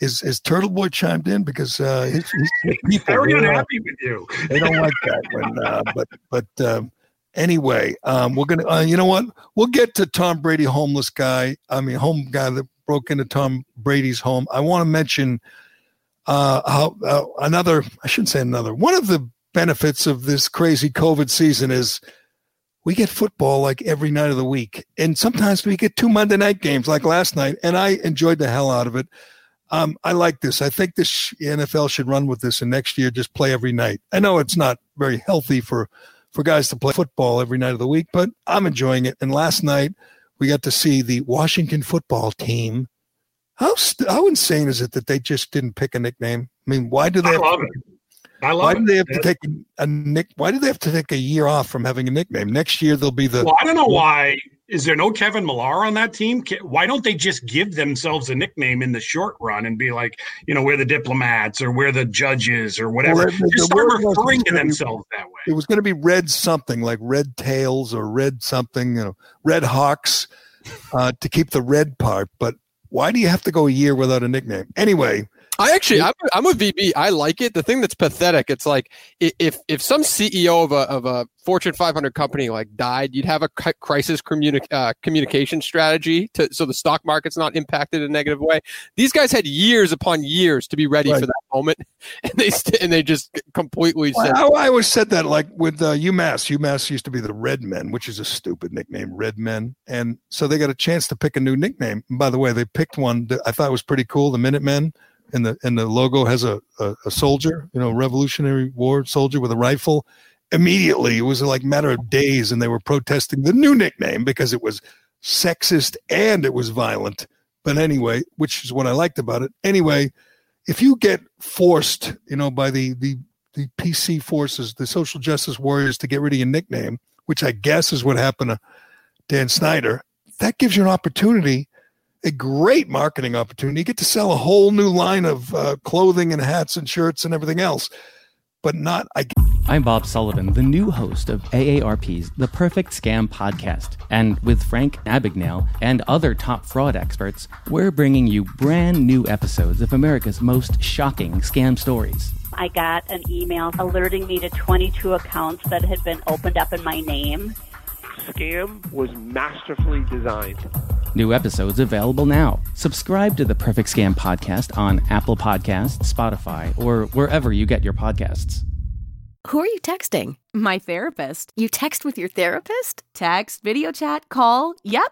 Is is Turtle Boy chimed in because uh, he's, he's people, very unhappy with you. They don't like that. When, uh, but but um, anyway, um, we're gonna. Uh, you know what? We'll get to Tom Brady, homeless guy. I mean, home guy that broke into Tom Brady's home. I want to mention uh, how uh, another. I shouldn't say another. One of the benefits of this crazy COVID season is we get football like every night of the week. And sometimes we get two Monday night games like last night. And I enjoyed the hell out of it. Um, I like this. I think this NFL should run with this, and next year just play every night. I know it's not very healthy for for guys to play football every night of the week, but I'm enjoying it. And last night we got to see the Washington football team. How st- how insane is it that they just didn't pick a nickname? I mean, why do they? I love it. I love why do they have to take a, a nick? Why do they have to take a year off from having a nickname? Next year they'll be the. Well, I don't know why. Is there no Kevin Millar on that team? Why don't they just give themselves a nickname in the short run and be like, you know, we're the diplomats or we're the judges or whatever? Well, just the start referring to gonna be- themselves that way. It was going to be red something like red tails or red something, you know, red hawks uh, to keep the red part. But why do you have to go a year without a nickname? Anyway, I actually, I'm, I'm with VB. I like it. The thing that's pathetic, it's like if if some CEO of a of a Fortune 500 company like died, you'd have a crisis communi- uh, communication strategy to so the stock market's not impacted in a negative way. These guys had years upon years to be ready Right. for that moment, and they st- and they just completely Well, said, I, I always said that, like with uh, UMass. UMass used to be the Red Men, which is a stupid nickname, Red Men, and so they got a chance to pick a new nickname. And by the way, they picked one that I thought was pretty cool, the Minutemen, and the and the logo has a, a a soldier, you know, Revolutionary War soldier with a rifle. Immediately, it was like matter of days, and they were protesting the new nickname because it was sexist and it was violent. But anyway, which is what I liked about it. Anyway, if you get forced, you know, by the the the PC forces, the social justice warriors, to get rid of your nickname, which I guess is what happened to Dan Snyder, that gives you an opportunity, a great marketing opportunity. You get to sell a whole new line of uh, clothing and hats and shirts and everything else, but not. I I'm Bob Sullivan, the new host of AARP's The Perfect Scam podcast. And with Frank Abagnale and other top fraud experts, we're bringing you brand new episodes of America's most shocking scam stories. I got an email alerting me to 22 accounts that had been opened up in my name. Scam was masterfully designed. New episodes available now. Subscribe to the Perfect Scam podcast on Apple Podcasts, Spotify, or wherever you get your podcasts. Who are you texting? My therapist. You text with your therapist? Text, video chat, call. Yep.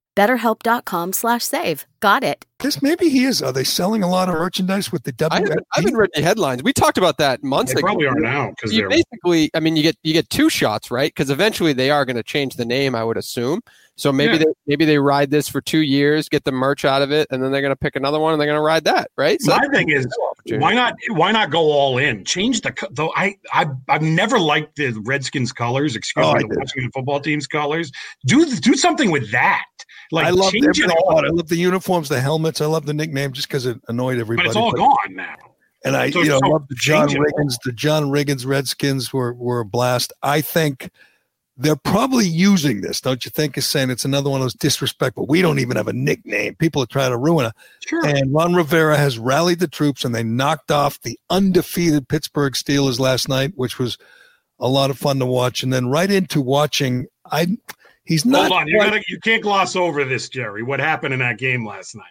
BetterHelp.com slash save. Got it. guess maybe he is. Are they selling a lot of merchandise with the I W? haven't, I haven't read the headlines. We talked about that months They ago. probably are now because you they're basically, I mean, you get you get two shots, right? Because eventually they are going to change the name, I would assume. So maybe Yeah. they maybe they ride this for two years, get the merch out of it, and then they're going to pick another one and they're going to ride that, right? So My thing is, why not? Why not go all in? Change the though. I I I've never liked the Redskins colors. Excuse Oh, me, the. Washington football team's colors. Do do something with that. Like I love it all. I love the uniforms, the helmets. I love the nickname just because it annoyed everybody. but it's all gone now. And I, So- you know, so love the John change it all. Riggins. The John Riggins Redskins were were a blast. I think they're probably using this, don't you think? Is saying it's another one of those disrespectful. We don't even have a nickname. People are trying to ruin it. Sure. And Ron Rivera has rallied the troops, and they knocked off the undefeated Pittsburgh Steelers last night, which was a lot of fun to watch. And then right into watching, I he's not. Hold on, you gotta you can't gloss over this, Gerry. What happened in that game last night?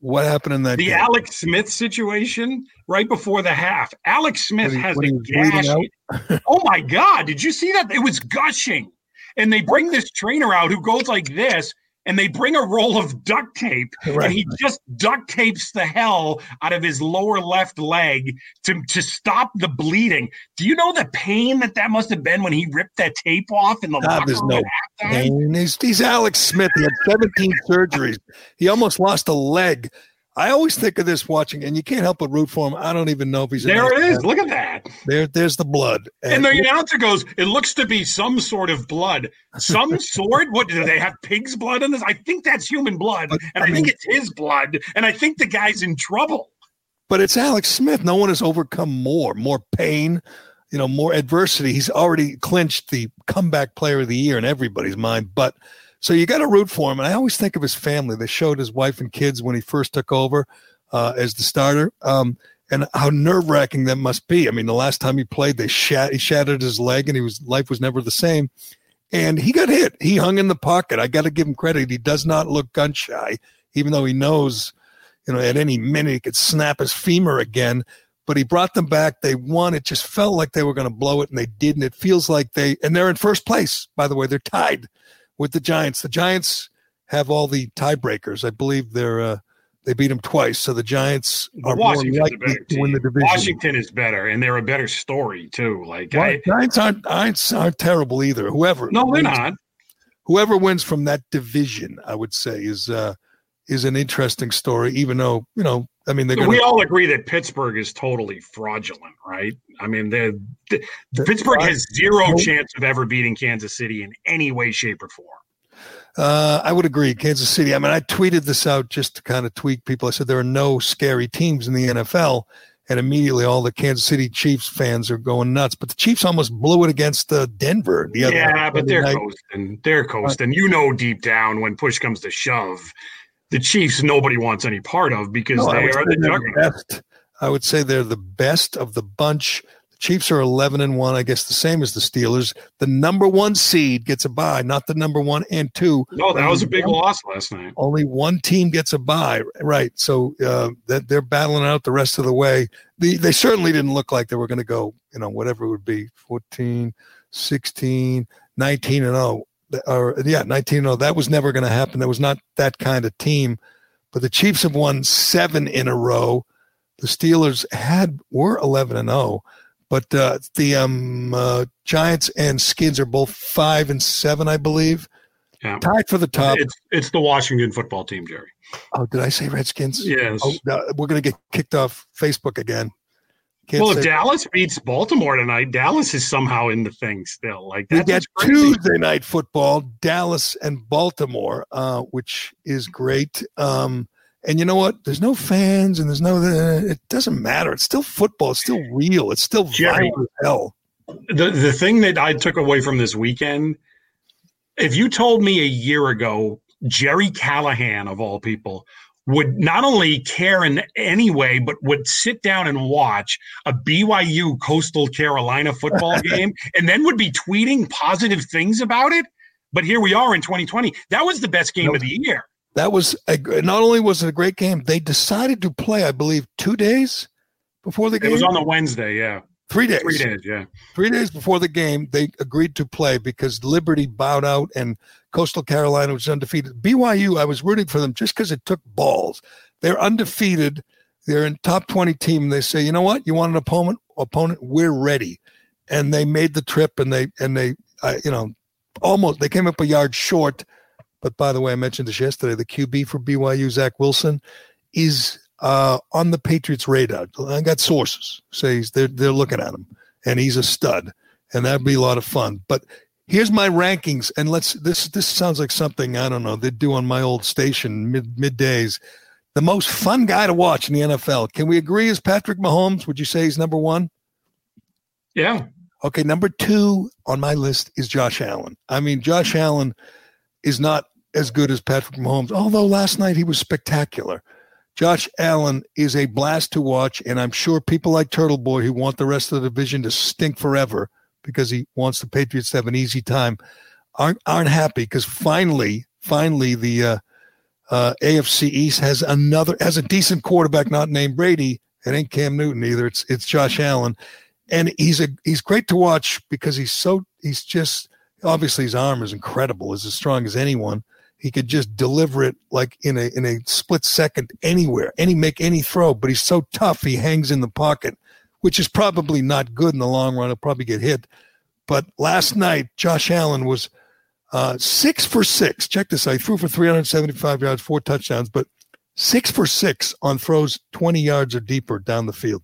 what happened in that The game? Alex Smith situation right before the half. Alex Smith he- has a he was bleeding gash. oh my God! Did you see that? It was gushing, and they bring this trainer out who goes like this, and they bring a roll of duct tape, Right. and he just duct tapes the hell out of his lower left leg to to stop the bleeding. Do you know the pain that that must have been when he ripped that tape off in the God, there's no pain. He's, he's Alex Smith. He had 17 surgeries. He almost lost a leg. I always think of this watching, and you can't help but root for him. I don't even know if he's. There it is. Look at that. There, there's the blood. And the announcer goes, "It looks to be some sort of blood. Some sort? What do they have? Pig's blood in this? I think that's human blood, and I, think it's his blood. And I think the guy's in trouble. but it's Alex Smith. No one has overcome more, more pain, you know, more adversity. He's already clinched the comeback player of the year in everybody's mind. But so you got to root for him. And I always think of his family. They showed his wife and kids when he first took over uh, as the starter. Um, and how nerve wracking that must be. I mean, the last time he played, they shat- he shattered his leg, and he was life was never the same. and he got hit. He hung in the pocket. I got to give him credit. He does not look gun shy, even though he knows, you know, at any minute he could snap his femur again. But he brought them back. They won. It just felt like they were going to blow it, and they didn't. It feels like they, and they're in first place, by the way. They're tied with the Giants. The Giants have all the tiebreakers. I believe they're, uh, they beat them twice, so the Giants are more likely to win the division. Washington is better, and they're a better story too. Like Well, I, Giants aren't, Giants aren't terrible either. Whoever no, they're wins- not. Whoever wins from that division, I would say, is uh, is an interesting story. Even though you know, I mean, they're going we all agree that Pittsburgh is totally fraudulent, right? I mean, they're, the, Pittsburgh has zero chance of ever beating Kansas City in any way, shape, or form. Uh, I would agree. Kansas City. I mean, I tweeted this out just to kind of tweak people. I said there are no scary teams in the NFL, and immediately all the Kansas City Chiefs fans are going nuts. But the Chiefs almost blew it against uh, Denver the other Yeah, but they're night. coasting. They're coasting. You know, deep down, when push comes to shove, the Chiefs nobody wants any part of because No, they are the juggernaut. best. I would say they're the best of the bunch. The Chiefs are 11 and 1, I guess the same as the Steelers. The number one seed gets a bye, not the number one and two. No, that was a big one- loss last night. Only one team gets a bye, right? So uh, that they're battling out the rest of the way. The, they certainly didn't look like they were going to go, you know, whatever it would be 14, 16, 19 and 0. Or, yeah, 19 0. That was never going to happen. That was not that kind of team. But the Chiefs have won seven in a row. The Steelers had were 11 and 0, but uh, the um, uh, Giants and Skins are both five and seven, I believe. Yeah. Tied for the top. It's it's the Washington football team, Gerry. Oh, did I say Redskins? Yes. Oh, we're going to get kicked off Facebook again. Can't well, if Dallas beats Baltimore tonight, Dallas is somehow in the thing still. Like we that's get. Tuesday night football, Dallas and Baltimore, uh, which is great. Um, and you know what? There's no fans, and there's no. it doesn't matter. It's still football. It's still real. It's still Gerry, hell. the the thing that I took away from this weekend, if you told me a year ago, Gerry Callahan of all people would not only care in any way, but would sit down and watch a BYU Coastal Carolina football game, and then would be tweeting positive things about it. But here we are in 2020. That was the best game of the year. That was a, not only was it a great game. They decided to play, I believe, two days before the game. It was on the Wednesday, yeah. Three days. Three days, yeah. Three days before the game, they agreed to play because Liberty bowed out and Coastal Carolina was undefeated. BYU, I was rooting for them just because it took balls. They're undefeated. They're in top 20 team. They say, you know what? You want an opponent? Opponent, we're ready. And they made the trip and they, and they, you know, almost, they came up a yard short. But by the way, I mentioned this yesterday. The QB for BYU, Zach Wilson, is uh, on the Patriots' radar. I got sources say he's, they're they're looking at him, and he's a stud, and that'd be a lot of fun. But here's my rankings, and let's this this sounds like something I don't know they do on my old station mid middays. The most fun guy to watch in the NFL. Can we agree? Is Patrick Mahomes? Would you say he's number one? Yeah. Okay, number two on my list is Josh Allen. I mean, Josh Allen is not as good as Patrick Mahomes, although last night he was spectacular. Josh Allen is a blast to watch, and I'm sure people like Turtle Boy who want the rest of the division to stink forever because he wants the Patriots to have an easy time aren't aren't happy because finally, finally the uh, uh, AFC East has another has a decent quarterback not named Brady. It ain't Cam Newton either. It's it's Josh Allen, and he's a he's great to watch because he's so he's just obviously his arm is incredible, is as strong as anyone. He could just deliver it like in a in a split second anywhere, any make any throw. But he's so tough, he hangs in the pocket, which is probably not good in the long run. He'll probably get hit. But last night, Josh Allen was uh, six for six. Check this out. He threw for 375 yards, four touchdowns, but six for six on throws 20 yards or deeper down the field.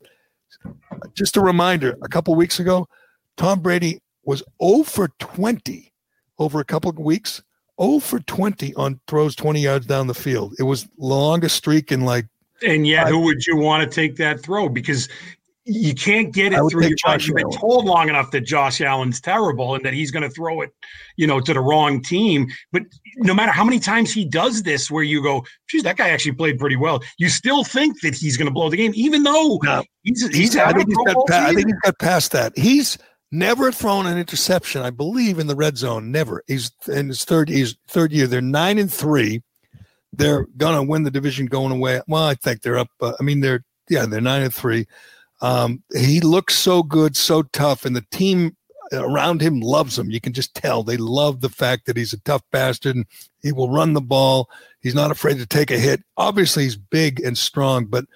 Just a reminder a couple weeks ago, Tom Brady was 0 for 20 over a couple of weeks. 0 for 20 on throws 20 yards down the field. It was the longest streak in like And yet, who would you want to take that throw? Because you can't get it through your mind. You've been told long enough that Josh Allen's terrible and that he's going to throw it, you know, to the wrong team. But no matter how many times he does this, where you go, geez, that guy actually played pretty well, you still think that he's going to blow the game, even though he's he's I think he's got I think he's got past that. He's Never thrown an interception, I believe, in the red zone. Never. He's in his third he's third year. They're nine and three. They're gonna win the division going away. Well, I think they're up. Uh, I mean, they're yeah, they're nine and three. Um, he looks so good, so tough, and the team around him loves him. You can just tell they love the fact that he's a tough bastard and he will run the ball. He's not afraid to take a hit. Obviously, he's big and strong, but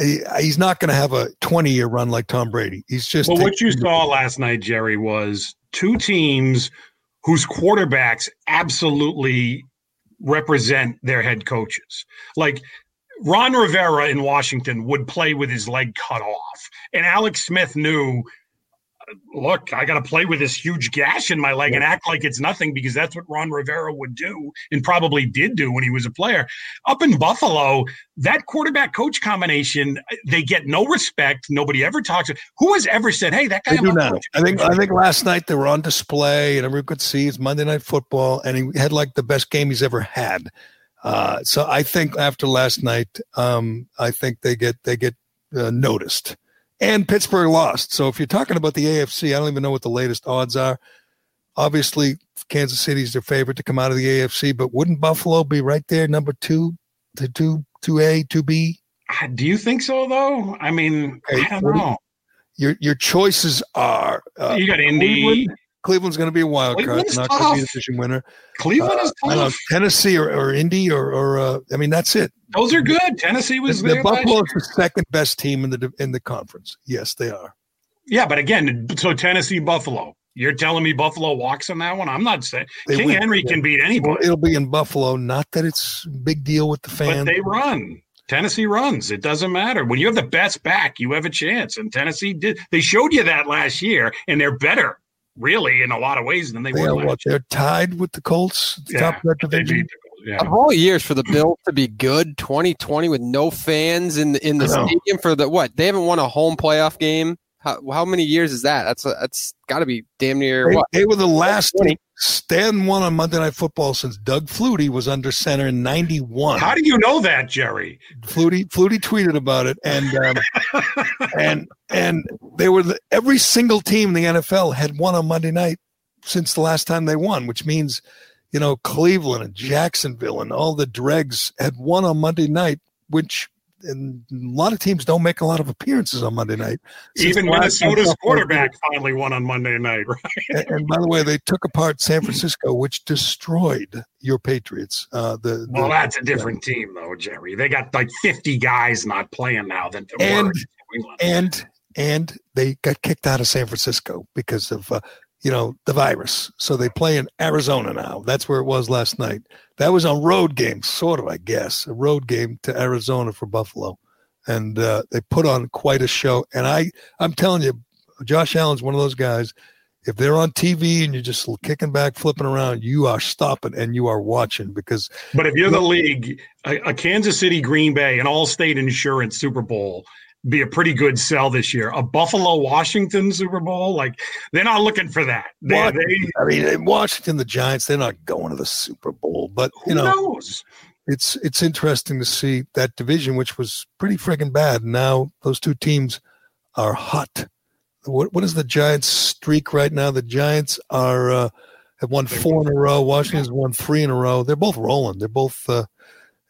he, he's not going to have a 20 year run like Tom Brady. He's just. Well, what you saw last night, Gerry, was two teams whose quarterbacks absolutely represent their head coaches. Like Ron Rivera in Washington would play with his leg cut off, and Alex Smith knew look, I got to play with this huge gash in my leg and act like it's nothing because that's what Ron Rivera would do and probably did do when he was a player. Up in Buffalo, that quarterback coach combination, they get no respect. Nobody ever talks. Who has ever said, "Hey, that guy"? do now. I think I think last night they were on display and everyone could see it's Monday Night Football, and he had like the best game he's ever had. Uh, so I think after last night, um, I think they get they get uh, noticed and Pittsburgh lost. So if you're talking about the AFC, I don't even know what the latest odds are. Obviously, Kansas City's their favorite to come out of the AFC, but wouldn't Buffalo be right there, number two, to two, two A, two B? Uh, do you think so though? I mean, okay, I don't know. Your your choices are uh, you got Indy. Cleveland, Cleveland's going to be a wild Cleveland's card. Not going to be a division winner. Cleveland uh, is tough. I know, Tennessee or, or Indy or, or uh, I mean that's it. Those are good. Tennessee was the, the Buffalo's the second best team in the in the conference. Yes, they are. Yeah, but again, so Tennessee, Buffalo. You're telling me Buffalo walks on that one? I'm not saying they King win. Henry can beat anybody. Well, it'll be in Buffalo. Not that it's big deal with the fans. But they run. Tennessee runs. It doesn't matter. When you have the best back, you have a chance. And Tennessee did. They showed you that last year, and they're better, really, in a lot of ways than they, they were. What, they're tied with the Colts, the yeah, top of that division yeah. Of all years for the Bills to be good, 2020 with no fans in the in the stadium for the what? They haven't won a home playoff game. How, how many years is that? That's a, that's got to be damn near. They, they were the last team. Stan won on Monday Night Football since Doug Flutie was under center in '91. How do you know that, Gerry? Flutie Flutie tweeted about it, and um, and and they were the, every single team in the NFL had won on Monday night since the last time they won, which means you know, Cleveland and Jacksonville and all the dregs had won on Monday night, which and a lot of teams don't make a lot of appearances on Monday night. Even Minnesota's quarterback finally won on Monday night, right? and, and, by the way, they took apart San Francisco, which destroyed your Patriots. Uh, the, well, that's a different yeah. team, though, Gerry. They got like fifty guys not playing now than and and and they got kicked out of San Francisco because of uh, you know, the virus. So they play in Arizona now. That's where it was last night. That was a road game, sort of, I guess, a road game to Arizona for Buffalo. And uh, they put on quite a show. And I, I'm telling you, Josh Allen's one of those guys. If they're on TV and you're just kicking back, flipping around, you are stopping and you are watching because. But if you're the league, a, a Kansas City, Green Bay, an Allstate Insurance Super Bowl, be a pretty good sell this year. A Buffalo Washington Super Bowl, like they're not looking for that. They, they, I mean, Washington, the Giants, they're not going to the Super Bowl, but you know, knows? it's it's interesting to see that division, which was pretty friggin' bad. Now those two teams are hot. What what is the Giants streak right now? The Giants are uh, have won four in a row. Washington's won three in a row. They're both rolling. They're both. Uh,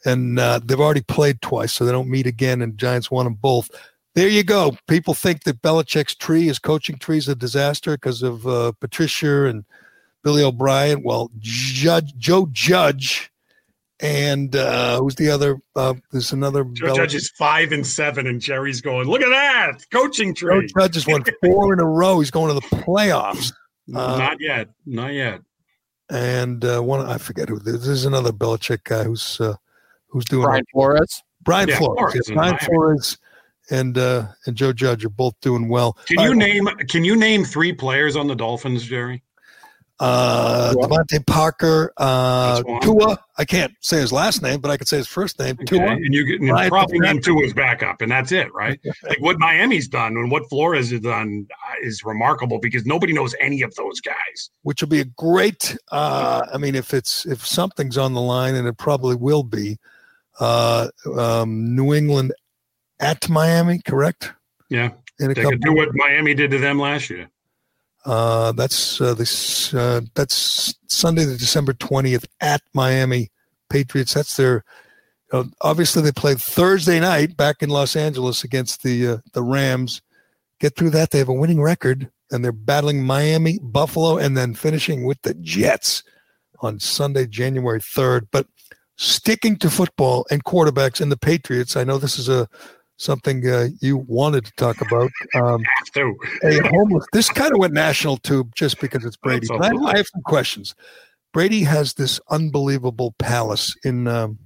and uh, they've already played twice, so they don't meet again. And Giants won them both. There you go. People think that Belichick's tree, his coaching tree, is a disaster because of uh, Patricia and Billy O'Brien. Well, Judge Joe Judge and uh, who's the other? Uh, there's another. Joe Belichick. Judge is five and seven, and Gerry's going. Look at that coaching tree. Joe Judge has won four in a row. He's going to the playoffs. Uh, Not yet. Not yet. And uh, one, I forget who. There's another Belichick guy who's uh, who's doing Brian Flores. Brian yeah, Flores. Flores yes, Brian Flores and uh, and Joe Judge are both doing well. Can you name Can you name three players on the Dolphins, Gerry? Uh, DeVante Parker, uh, Tua. I can't say his last name, but I can say his first name. Okay. Tua. And you can probably name Tua's backup, and that's it, right? like what Miami's done and what Flores has done is remarkable because nobody knows any of those guys. Which will be a great. Uh, I mean, if it's if something's on the line, and it probably will be, uh, um, New England at Miami, correct? Yeah, they could do what Miami did to them last year. Uh, that's uh, this. Uh, that's Sunday, the December twentieth at Miami Patriots. That's their. Uh, obviously, they played Thursday night back in Los Angeles against the uh, the Rams. Get through that, they have a winning record, and they're battling Miami, Buffalo, and then finishing with the Jets on Sunday, January third. But sticking to football and quarterbacks and the Patriots, I know this is a something uh, you wanted to talk about. Um, to. a homeless. This kind of went national too, just because it's Brady. But I, I have some questions. Brady has this unbelievable palace in um,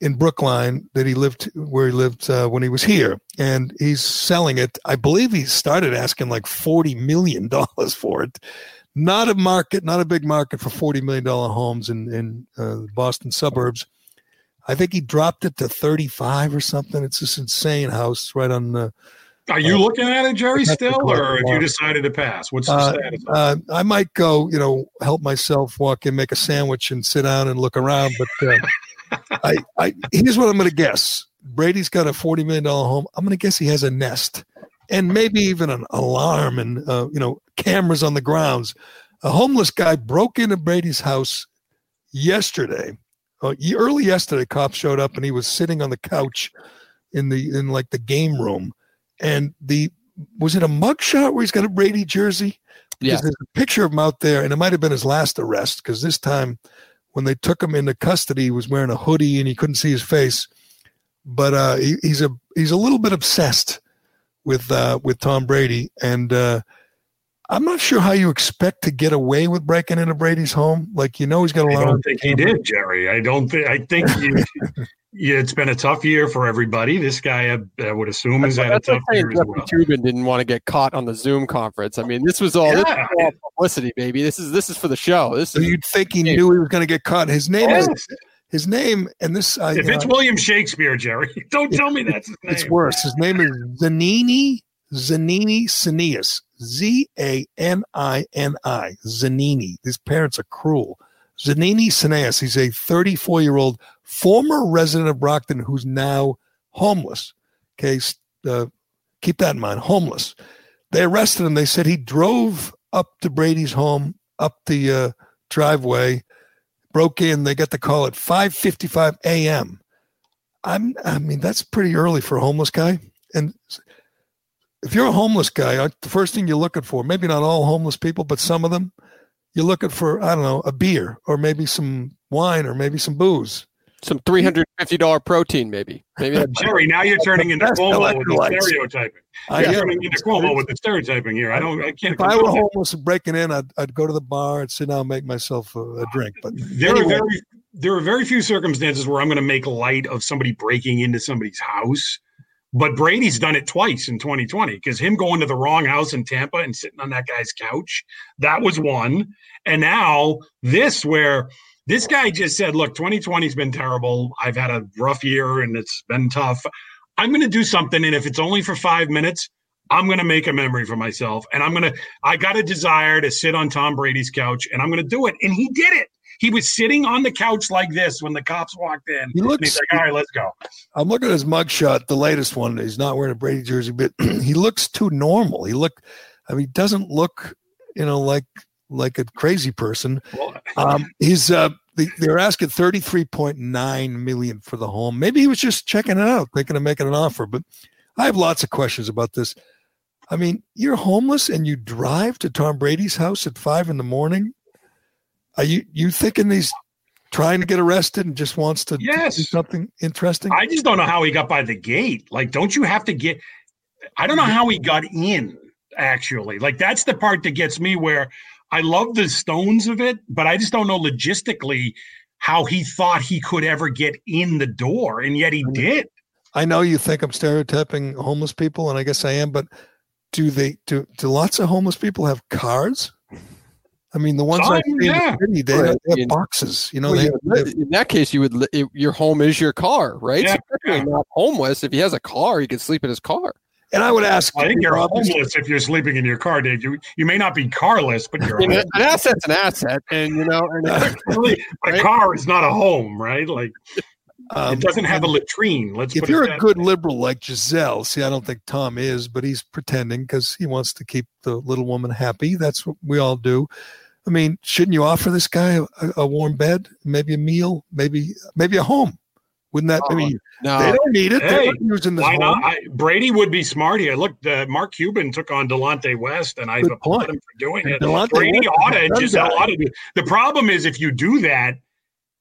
in Brookline that he lived where he lived uh, when he was here, and he's selling it. I believe he started asking like forty million dollars for it. Not a market, not a big market for forty million dollar homes in in uh, Boston suburbs. I think he dropped it to thirty five or something. It's this insane house right on the. Are you uh, looking at it, Gerry, still, or have you decided to pass? What's the uh, status? uh, I might go, you know, help myself, walk in, make a sandwich, and sit down and look around. But uh, I, I, here's what I'm going to guess: Brady's got a forty million dollar home. I'm going to guess he has a nest, and maybe even an alarm, and uh, you know, cameras on the grounds. A homeless guy broke into Brady's house yesterday. Uh, early yesterday, cops showed up, and he was sitting on the couch in the in like the game room and the was it a mugshot where he's got a Brady jersey? Yeah. There's a picture of him out there, and it might have been his last arrest because this time when they took him into custody, he was wearing a hoodie and he couldn't see his face. But uh, he, he's a he's a little bit obsessed with uh, with Tom Brady, and uh, I'm not sure how you expect to get away with breaking into Brady's home. Like you know, he's got a I lot. I don't of think he did, Gerry. I don't think. I think you, yeah, it's been a tough year for everybody. This guy, I, I would assume, has had a tough saying year as Jeffrey well. Toobin didn't want to get caught on the Zoom conference. I mean, this was all, this was all publicity, baby. This is this is for the show. This So is you'd think he knew he was going to get caught. His name is Yes. His name, and this. I, If it's uh, William Shakespeare, Gerry, don't tell me that's his name. It's worse. His name is Zanini Zanini Cineas. Z A N I N I. Zanini. His parents are cruel. Zanini Cineas. He's a 34 year old former resident of Brockton who's now homeless. Okay. Uh, keep that in mind. Homeless. They arrested him. They said he drove up to Brady's home, up the uh, driveway, broke in. They got the call at 5:55 a.m. I'm. I mean, that's pretty early for a homeless guy. And if you're a homeless guy, the first thing you're looking for, maybe not all homeless people, but some of them, you're looking for, I don't know, a beer or maybe some wine or maybe some booze. Some three hundred fifty dollar protein, maybe. Maybe that- Gerry, now you're turning into Cuomo with the stereotyping. I You're am. turning into Cuomo with the stereotyping here. I don't. I can't. If I were condone homeless and breaking in, I'd, I'd go to the bar and sit down and make myself a, a drink. But There anyway, are very there are very few circumstances where I'm going to make light of somebody breaking into somebody's house. But Brady's done it twice in 2020 because him going to the wrong house in Tampa and sitting on that guy's couch, that was one. And now this, where this guy just said, Look, 2020's been terrible. I've had a rough year and it's been tough. I'm going to do something. And if it's only for five minutes, I'm going to make a memory for myself. And I'm going to, I got a desire to sit on Tom Brady's couch and I'm going to do it. And he did it. He was sitting on the couch like this when the cops walked in. He looks- he's like, all right, let's go. I'm looking at his mugshot, the latest one. He's not wearing a Brady jersey, but he looks too normal. He look, I mean, he doesn't look, you know, like like a crazy person. Um, he's uh, they, they're asking 33.9 million for the home. Maybe he was just checking it out, thinking of making an offer. But I have lots of questions about this. I mean, you're homeless and you drive to Tom Brady's house at five in the morning. Are you you thinking he's trying to get arrested and just wants to Yes. do something interesting? I just don't know how he got by the gate. Like, don't you have to get? I don't know how he got in. Actually, like that's the part that gets me. Where I love the stones of it, but I just don't know logistically how he thought he could ever get in the door, and yet he did. I know you think I'm stereotyping homeless people, and I guess I am, but do they do do lots of homeless people have cars? I mean, the ones I Some, see in the yeah. city, they, Right. have, they have In- boxes. You know, Well, they you have, they have- in that case, you would it- your home is your car, right? Yeah, so technically not homeless. If he has a car, he can sleep in his car. And I would ask. I think you you're know, obviously- homeless if you're sleeping in your car, Dave. You you may not be carless, but you're I mean, an asset's an asset, and you know, and Really, a car is not a home, right? Like Um, it doesn't have a latrine. Let's if you're a that good liberal like Gisele, see, I don't think Tom is, but he's pretending because he wants to keep the little woman happy. That's what we all do. I mean, shouldn't you offer this guy a, a warm bed, maybe a meal, maybe maybe a home? Wouldn't that? I mean, no. they don't need it. They're Hey, using this why not? I, Brady would be smart here. Look, uh, Mark Cuban took on Delonte West, and I Good applaud point. him for doing And it. Delonte Brady West ought to, gun Gisele ought to. do- The problem is if you do that,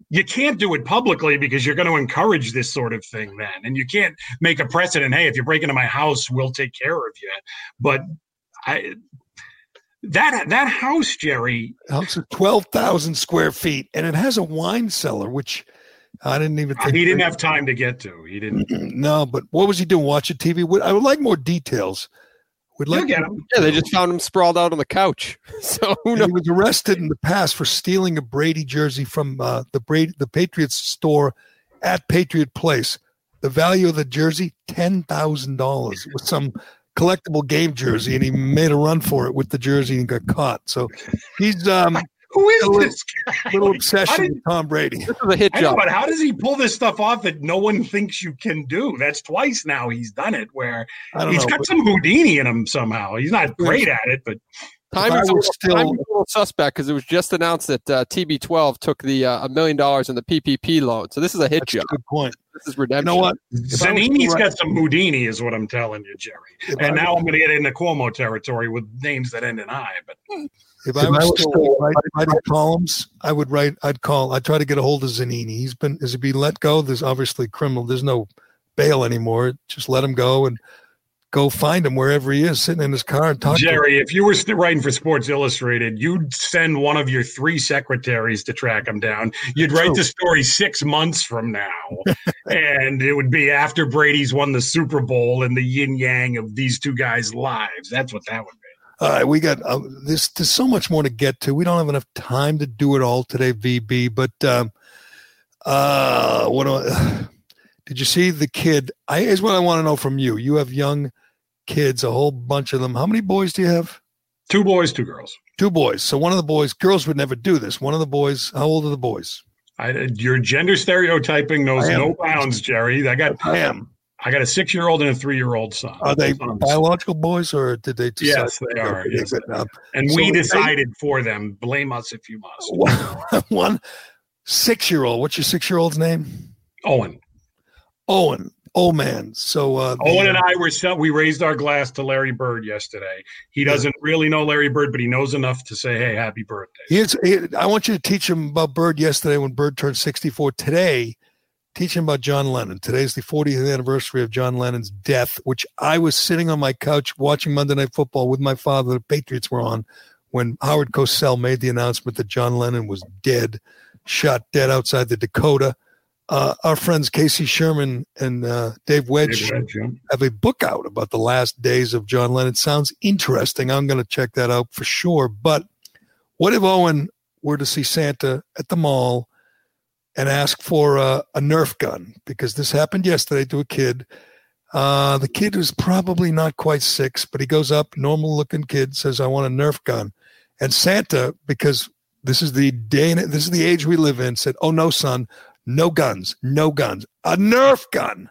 you can't do it publicly because you're going to encourage this sort of thing then, and you can't make a precedent. Hey, if you break into my house, we'll take care of you. But I. That that house, Gerry, house is twelve thousand square feet, and it has a wine cellar, which I didn't even think he didn't have time to get to. He didn't. No, but what was he doing? Watching TV? I would like more details. Would like. get him. Yeah, they just found him sprawled out on the couch. So who knows? He was arrested in the past for stealing a Brady jersey from uh, the Brady the Patriots store at Patriot Place. The value of the jersey ten thousand dollars. It was some collectible game jersey, and he made a run for it with the jersey and got caught. So he's um Who is little, this guy? little obsession did- with Tom Brady. This is a hit I know, job. but how does he pull this stuff off that no one thinks you can do? That's twice now he's done it. Where I don't he's know, got but- some Houdini in him somehow. He's not great at it, but Time is, a little, still- time is a little suspect because it was just announced that uh, TB12 took the uh, a million dollars in the PPP loan. So this is a hit That's a job. good point. This is redemption. You know what? If I was Zanini's to write- got some Houdini, is what I'm telling you, Gerry. If I And now was- I'm going to get into Cuomo territory with names that end in I. But If I was still write- writing columns, I would write. I'd call. I'd try to get a hold of Zanini. He's been. Is he being let go? There's obviously criminal. There's no bail anymore. Just let him go and go find him wherever he is, sitting in his car and talk. to him. Gerry, if you were writing for Sports Illustrated, you'd send one of your three secretaries to track him down. You'd write True. the story six months from now, and it would be after Brady's won the Super Bowl and the yin yang of these two guys' lives. That's what that would be. All right, we got uh, this. There's so much more to get to. We don't have enough time to do it all today, VB. But um, uh, what do I, did you see the kid? I is what I want to know from you. You have young kids, a whole bunch of them. How many boys do you have? Two boys, two girls. Two boys. So one of the boys, girls would never do this. One of the boys, how old are the boys? I, your gender stereotyping knows no bounds, Gerry. I got I am. I got a six year old and a three year old son. Are they Sons. biological boys or did they decide? Yes, they are. Yes, and So we they- decided for them. Blame us if you must. One, one six-year-old. What's your six-year-old's name? Owen. Owen. Oh man. So uh, the- Owen and I were we raised our glass to Larry Bird yesterday. He doesn't really know Larry Bird, but he knows enough to say, "Hey, happy birthday." Here's, here, I want you to teach him about Bird yesterday when Bird turned 64. Today, teach him about John Lennon. Today's the 40th anniversary of John Lennon's death, which I was sitting on my couch watching Monday Night Football with my father. The Patriots were on when Howard Cosell made the announcement that John Lennon was dead, shot dead outside the Dakota. Uh, our friends Casey Sherman and uh, Dave Wedge Dave Wedge, yeah. have a book out about the last days of John Lennon. Sounds interesting. I'm going to check that out for sure. But what if Owen were to see Santa at the mall and ask for a, a Nerf gun? Because this happened yesterday to a kid. Uh, the kid was probably not quite six, but he goes up, normal looking kid, says, I want a Nerf gun. And Santa, because this is the day this is the age we live in, said, Oh no, son, no guns, no guns, a Nerf gun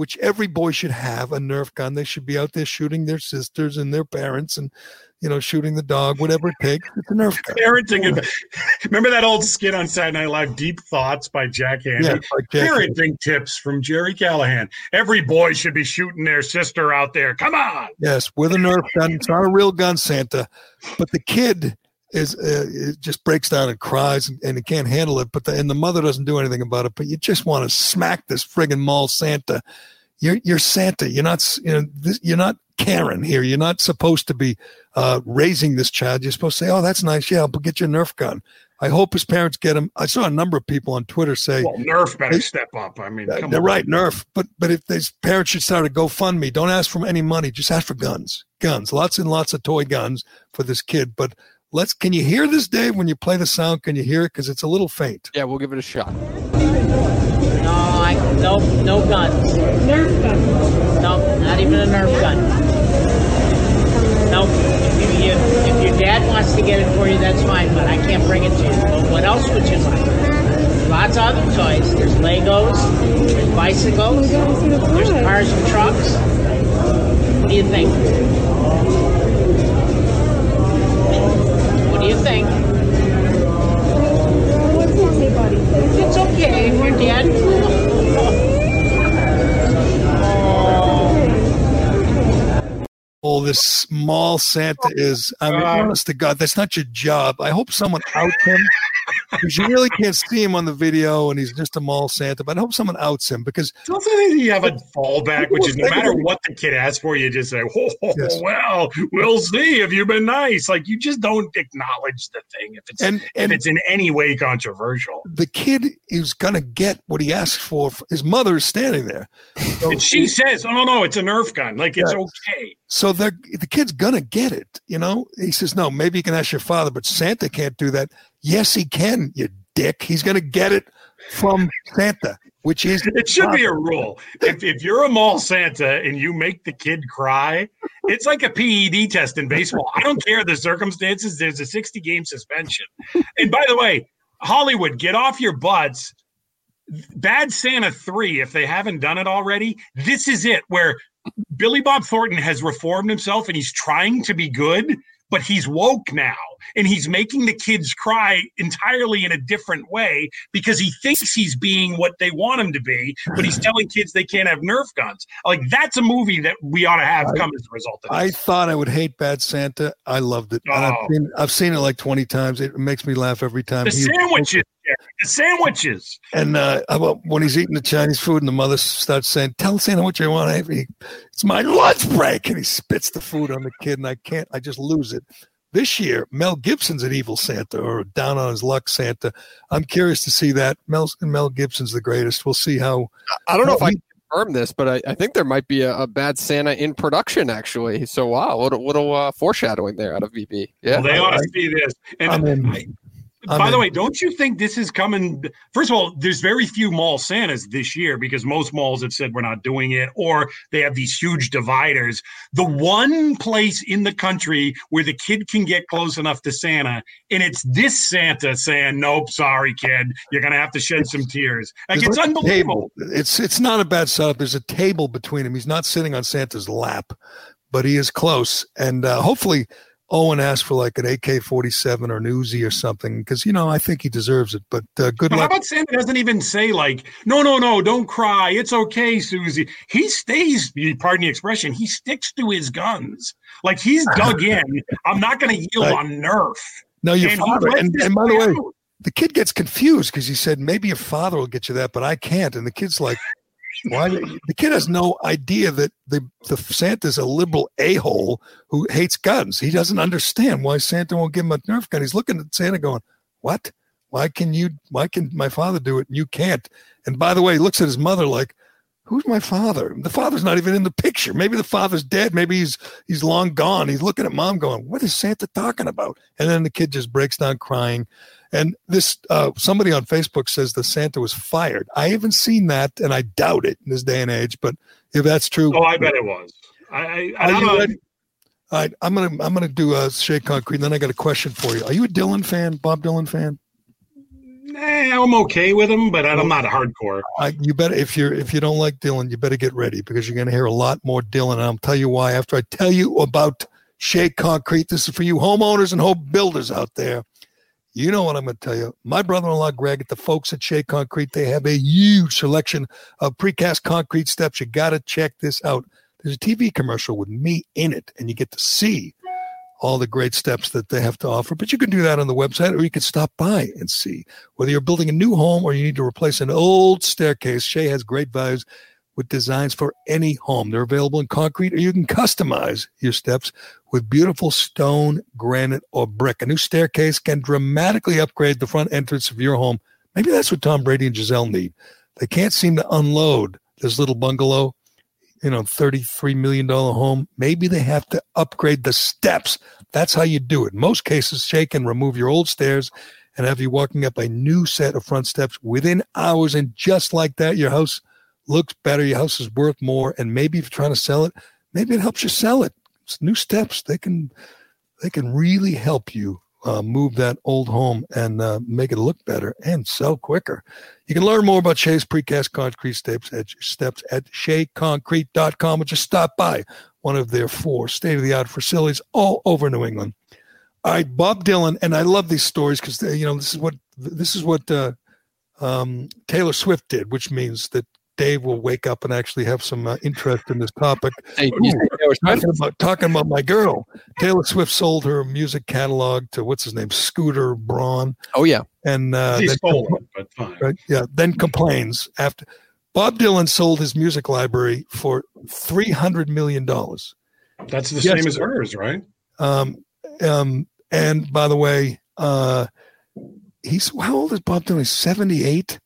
which every boy should have a Nerf gun. They should be out there shooting their sisters and their parents and, you know, shooting the dog, whatever it takes. It's a Nerf gun. Parenting. adv- Remember that old skit on Saturday Night Live, Deep Thoughts by Jack Handey? Yeah, Jack Handey. Parenting tips from Gerry Callahan. Every boy should be shooting their sister out there. Come on. Yes, with a Nerf gun. It's not a real gun, Santa. But the kid is uh, it just breaks down and cries and, and he can't handle it. But the, and the mother doesn't do anything about it. But you just want to smack this friggin' mall Santa. You're you're Santa. You're not you know this, you're not Karen here. You're not supposed to be uh, raising this child. You're supposed to say, "Oh, that's nice. Yeah, but get your Nerf gun." I hope his parents get him. I saw a number of people on Twitter say, Well, Nerf better step up. I mean, come they're on. right, Nerf. But but if these parents should start a GoFundMe, don't ask for any money. Just ask for guns, guns, lots and lots of toy guns for this kid. But let's. Can you hear this, Dave? When you play the sound, can you hear it? Because it's a little faint. Yeah, we'll give it a shot. No, I no no guns. Nerf gun. No, not even a Nerf gun. No, if, you, you, if your dad wants to get it for you, that's fine, but I can't bring it to you. But what else would you like? lots of other toys. There's Legos, there's bicycles, there's cars and trucks. What do you think? What do you think? It's okay if you're dead. Oh, this small Santa is. I mean, uh, honest to God, that's not your job. I hope someone out him because you really can't see him on the video, and he's just a mall Santa. But I hope someone outs him because It's also you have a fallback, which is no matter what the kid asks for, you just say, "Oh, Yes. well, we'll see if you've been nice." Like you just don't acknowledge the thing if it's And- and- if it's in any way controversial. the kid is to get what he asks for. His mother is standing there. So, And she says, "Oh no, no, it's a Nerf gun. Like it's Yeah. okay." so they're, the kid's to get it. You know, he says, no, maybe you can ask your father, but Santa can't do that. Yes, he can, you dick. He's going to get it from Santa, which is It should be a rule. If, if you're a mall Santa and you make the kid cry, it's like a PED test in baseball. I don't care the circumstances. There's a 60 game suspension. And by the way, Hollywood, get off your butts. Bad Santa 3, if they haven't done it already, this is it where Billy Bob Thornton has reformed himself and he's trying to be good, but he's woke now and he's making the kids cry entirely in a different way because he thinks he's being what they want him to be, but he's telling kids they can't have Nerf guns. Like that's a movie that we ought to have come as a result of I thought I would hate Bad Santa. I loved it. And I've, Oh. seen, I've seen it like 20 times. It makes me laugh every time. the He- sandwiches, Gerry, the sandwiches. And uh, when he's eating the Chinese food and the mother starts saying, Tell Santa what you want. He, it's my lunch break. And he spits the food on the kid, and I can't, I just lose it. This year, Mel Gibson's an evil Santa or down on his luck Santa. I'm curious to see that. Mel, Mel Gibson's the greatest. We'll see how. I don't know if how I can confirm this, but I, I think there might be a, a bad Santa in production actually. So wow, what a little uh, foreshadowing there out of VB. Yeah, Well, they ought to see this. And I'm in. I- by the way, don't you think this is coming? First of all, there's very few mall Santas this year because most malls have said we're not doing it, or they have these huge dividers. The one place in the country where the kid can get close enough to Santa, and it's this Santa saying, "Nope, sorry, kid, you're gonna have to shed some tears." Like it's like unbelievable. It's it's not a bad setup. There's a table between him. He's not sitting on Santa's lap, but he is close. And uh, hopefully, Owen asked for like an AK-47 or an Uzi or something because you know I think he deserves it. But uh, good But how about Santa doesn't even say like, "No, no, no, don't cry. It's okay, Susie." He stays. Pardon the expression. He sticks to his guns. Like he's dug in. I'm not going to yield Right. on Nerf. No, your And father. And, and by the way, the kid gets confused because he said maybe your father will get you that, but I can't. And the kid's like, why? The kid has no idea that the the Santa's a liberal a hole who hates guns. He doesn't understand why Santa won't give him a Nerf gun. He's looking at Santa going, what? Why can you? Why can my father do it and you can't? And by the way, he looks at his mother like. Who's my father? The father's not even in the picture. Maybe the father's dead. Maybe he's he's long gone. He's looking at mom, going, "What is Santa talking about?" And then the kid just breaks down crying. And this uh, somebody on Facebook says the Santa was fired. I haven't seen that, and I doubt it in this day and age. But if that's true, Oh, I bet it was. I, I, Are don't you know. ready? All right, I'm gonna I'm gonna do a Shea Concrete. And then I got a question for you. Are you a Dylan fan, Bob Dylan fan? Eh, I'm okay with him, but I'm not a hardcore. I, you better if you're if you don't like Dylan, you better get ready because you're going to hear a lot more Dylan. And I'll tell you why after I tell you about Shea Concrete. This is for you homeowners and home builders out there. You know what I'm going to tell you. My brother-in-law Greg at the folks at Shea Concrete, they have a huge selection of precast concrete steps. You got to check this out. There's a TV commercial with me in it, and you get to see all the great steps that they have to offer. But you can do that on the website, or you can stop by and see. Whether you're building a new home or you need to replace an old staircase, Shea has great values with designs for any home. They're available in concrete, or you can customize your steps with beautiful stone, granite, or brick. A new staircase can dramatically upgrade the front entrance of your home. Maybe that's what Tom Brady and Gisele need. They can't seem to unload this little bungalow you know, $33 million home, maybe they have to upgrade the steps. That's how you do it. Most cases, Shea and remove your old stairs and have you walking up a new set of front steps within hours. And just like that, your house looks better. Your house is worth more. And maybe if you're trying to sell it, maybe it helps you sell it. It's new steps. They can, they can really help you uh, move that old home and uh, make it look better and sell quicker. You can learn more about Shea's precast concrete steps at steps at sheaconcrete.com or just stop by one of their four state of the art facilities all over New England. All right, Bob Dylan, and I love these stories because you know this is what this is what uh, um, Taylor Swift did, which means that Dave will wake up and actually have some uh, interest in this topic. Hey, Ooh, talking, about, talking about my girl, Taylor Swift sold her music catalog to what's his name, Scooter Braun. Oh yeah, and uh, He then- stole it, but fine. right, yeah, then complains after Bob Dylan sold his music library for three hundred million dollars. That's the Yes. same as hers, right? Um, um, and by the way, uh, he's how old is Bob Dylan? Seventy eight,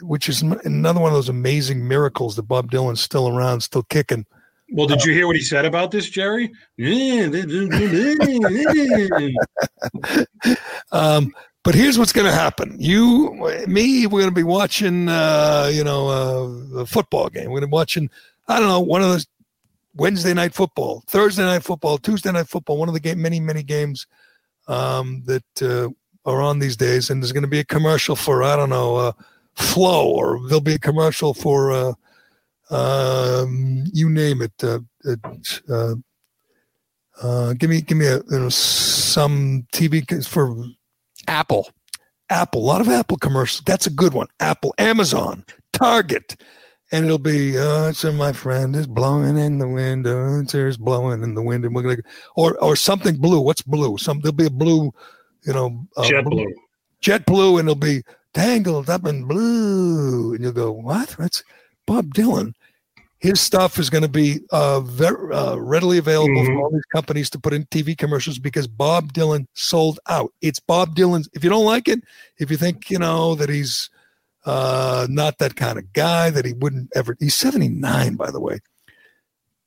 which is another one of those amazing miracles that Bob Dylan's still around, still kicking. Well, did you hear what he said about this, Gerry? Um, but here's what's going to happen. You, me, we're going to be watching, uh, you know, uh, a football game. We're going to be watching, I don't know, one of those Wednesday night football, Thursday night football, Tuesday night football, one of the game, many, many games um, that uh, are on these days. And there's going to be a commercial for, I don't know, uh, Flo, or there'll be a commercial for, uh, um, you name it. Uh, uh, uh, give me, give me a, you know, some TV for Apple. Apple, a lot of Apple commercials. That's a good one. Apple, Amazon, Target. And it'll be, uh, so my friend is blowing in the wind, uh, it's blowing in the wind, and we're gonna, or or something blue. What's blue? Some there'll be a blue, you know, uh, Jet blue. jet blue, and it'll be tangled up in blue, and you'll go, what? That's Bob Dylan. His stuff is going to be uh, very uh, readily available for all these companies to put in TV commercials because Bob Dylan sold out. It's Bob Dylan's. If you don't like it, if you think you know that he's uh, not that kind of guy, that he wouldn't ever. He's seventy nine, by the way.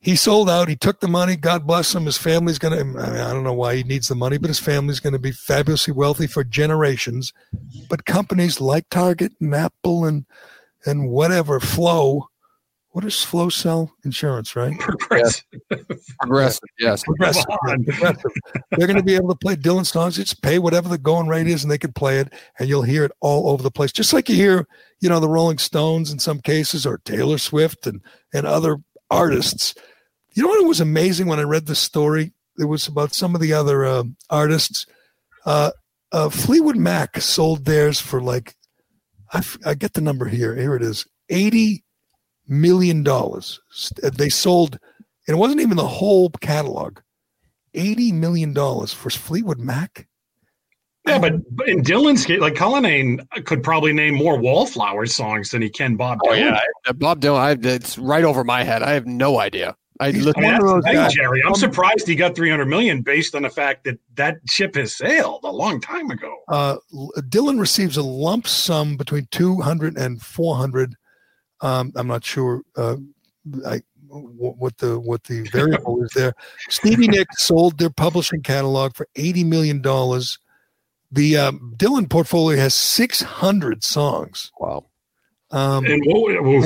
He sold out. He took the money. God bless him. His family's going to. I, don't know why he needs the money, but his family's going to be fabulously wealthy for generations. But companies like Target and Apple and and whatever Flo. What does Flo sell? Insurance, right? Progressive. Progressive, yes. Progressive. Come on. yeah, progressive. They're going to be able to play Dylan songs. Just pay whatever the going rate is, and they can play it, and you'll hear it all over the place. Just like you hear, you know, the Rolling Stones in some cases, or Taylor Swift and and other artists. You know what was amazing when I read this story? It was about some of the other uh, artists. Uh, uh, Fleetwood Mac sold theirs for like, I, f- I get the number here. Here it is, eighty million dollars. They sold, and it wasn't even the whole catalog. Eighty million dollars for Fleetwood Mac. Yeah, but but in Dylan's case, like Cullinane could probably name more Wallflowers songs than he can Bob Dylan. Oh yeah, Bob Dylan. I, it's right over my head. I have no idea. I I look. mean, that's the thing, guys. Gerry. I'm Um, surprised he got 300 million based on the fact that that ship has sailed a long time ago. Uh, Dylan receives a lump sum between 200 and 400. Um, I'm not sure uh, I, wh- what the what the variable is there. Stevie Nicks sold their publishing catalog for 80 million dollars. The um, Dylan portfolio has 600 songs. Wow. Um, And what, oof.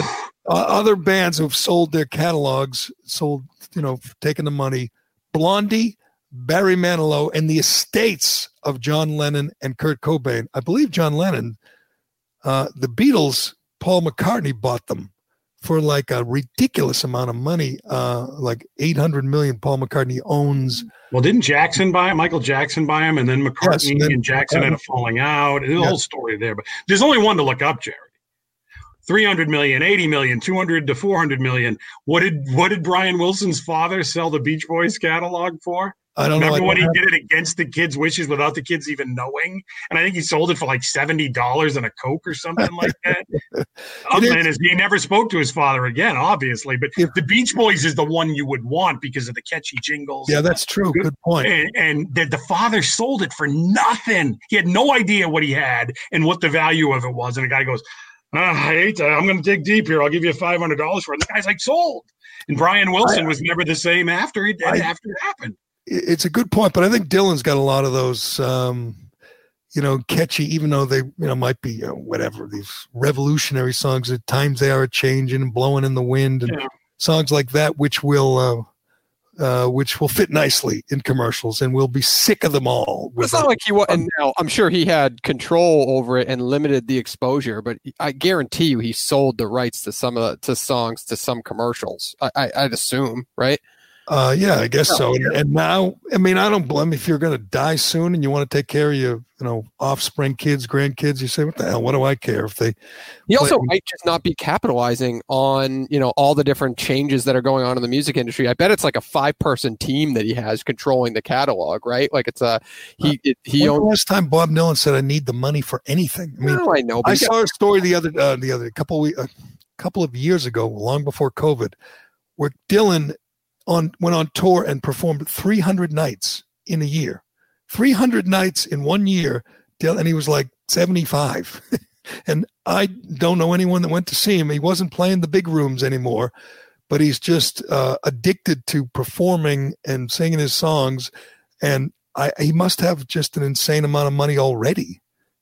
Uh, other bands who've sold their catalogs, sold, you know, taken the money. Blondie, Barry Manilow, and the estates of John Lennon and Kurt Cobain. I believe John Lennon, uh, the Beatles, Paul McCartney bought them for like a ridiculous amount of money, uh, like 800 million. Paul McCartney owns. well, didn't Jackson buy it? Michael Jackson buy him, and then McCartney and then and Jackson had a falling out. There's a Yeah. whole story there, but there's only one to look up, Gerry. 300 million, 80 million, 200 to 400 million. What did what did Brian Wilson's father sell the Beach Boys catalog for? I don't. Remember I when he did it against the kids' wishes without the kids even knowing? And I think he sold it for like seventy dollars and a Coke or something like that. Um, is- and he never spoke to his father again, obviously. But the Beach Boys is the one you would want because of the catchy jingles. Yeah, that's true. Good point. And, and the, the father sold it for nothing. He had no idea what he had and what the value of it was. And the guy goes, "Ah, I hate that. I'm going to dig deep here. I'll give you five hundred dollars for it. The guy's like, sold. And Brian Wilson was never the same after it I- after it happened. it's a good point, but I think Dylan's got a lot of those, um, you know, catchy, even though they, you know, might be, you know, whatever, these revolutionary songs. At times they are changing and blowing in the wind and Yeah. songs like that, which will, uh, uh, which will fit nicely in commercials, and we'll be sick of them all. It's not like he was. And now I'm sure he had control over it and limited the exposure, but I guarantee you he sold the rights to some of the, to songs to some commercials. I, I, I'd assume, right? Uh, yeah, I guess so. And, and now, I mean, I don't blame if you're going to die soon and you want to take care of your, you know, offspring, kids, grandkids. You say, what the hell? What do I care if they? He also might just not be capitalizing on, you know, all the different changes that are going on in the music industry. I bet it's like a five person team that he has controlling the catalog, right? Like it's a he. It, he owns. last time Bob Dylan said, "I need the money for anything." I mean, No, I know, I he got- saw a story the other uh, the other couple we- a couple of years ago, long before COVID, where Dylan on went on tour and performed 300 nights in a year, 300 nights in one year. And he was like 75. and I don't know anyone that went to see him. He wasn't playing the big rooms anymore, but he's just uh, addicted to performing and singing his songs. And I, he must have just an insane amount of money already.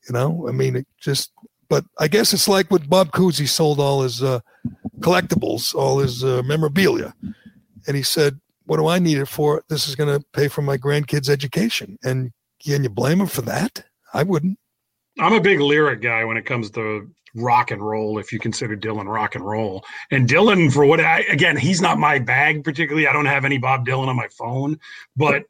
You know, I mean, it just. But I guess it's like with Bob Cousy sold all his uh, collectibles, all his uh, memorabilia, and he said, "What do I need it for? This is going to pay for my grandkids' education." And can you blame him for that? I wouldn't. I'm a big lyric guy when it comes to rock and roll, if you consider Dylan rock and roll. And Dylan, for what I, again, he's not my bag particularly. I don't have any Bob Dylan on my phone, but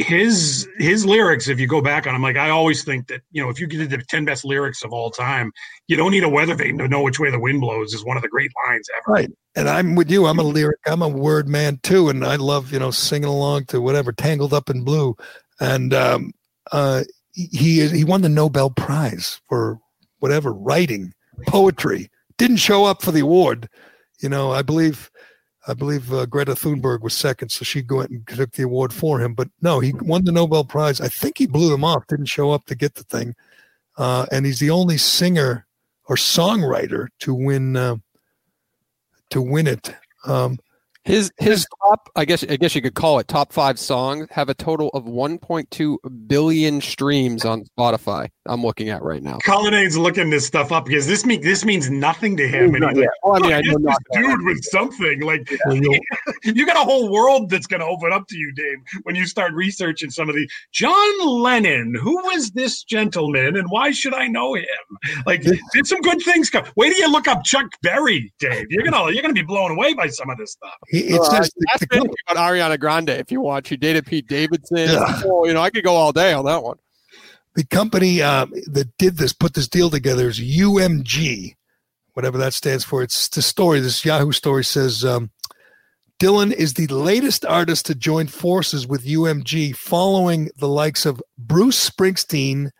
his his lyrics, if you go back on them, like I always think that, you know, if you get the 10 best lyrics of all time, you don't need a weather vane to know which way the wind blows is one of the great lines ever. Right. And I'm with you. I'm a lyric. I'm a word man too, and I love you know singing along to whatever "Tangled Up in Blue," and um, uh, he is he won the Nobel Prize for whatever writing poetry. Didn't show up for the award. You know, I believe I believe uh, Greta Thunberg was second, so she went and took the award for him. But no, he won the Nobel Prize. I think he blew them off. Didn't show up to get the thing, uh, and he's the only singer or songwriter to win. Uh, to win it. Um, His his top, I guess I guess you could call it top five songs have a total of 1.2 billion streams on Spotify. I'm looking at right now. Cullinane's looking this stuff up because this mean this means nothing to him. And he's Yeah. like, Oh, I mean, I know this dude with something. Like you got a whole world that's gonna open up to you, Dave, when you start researching some of the John Lennon. Who was this gentleman and why should I know him? Like did some good things come. Wait till you look up Chuck Berry, Dave. You're gonna you're gonna be blown away by some of this stuff. It's Well, says I- ask Vinny about Ariana Grande if you want. She dated Pete Davidson. Oh, you know, I could go all day on that one. The company um, that did this, put this deal together is UMG, whatever that stands for. It's the story. This Yahoo story says um, Dylan is the latest artist to join forces with UMG, following the likes of Bruce Springsteen,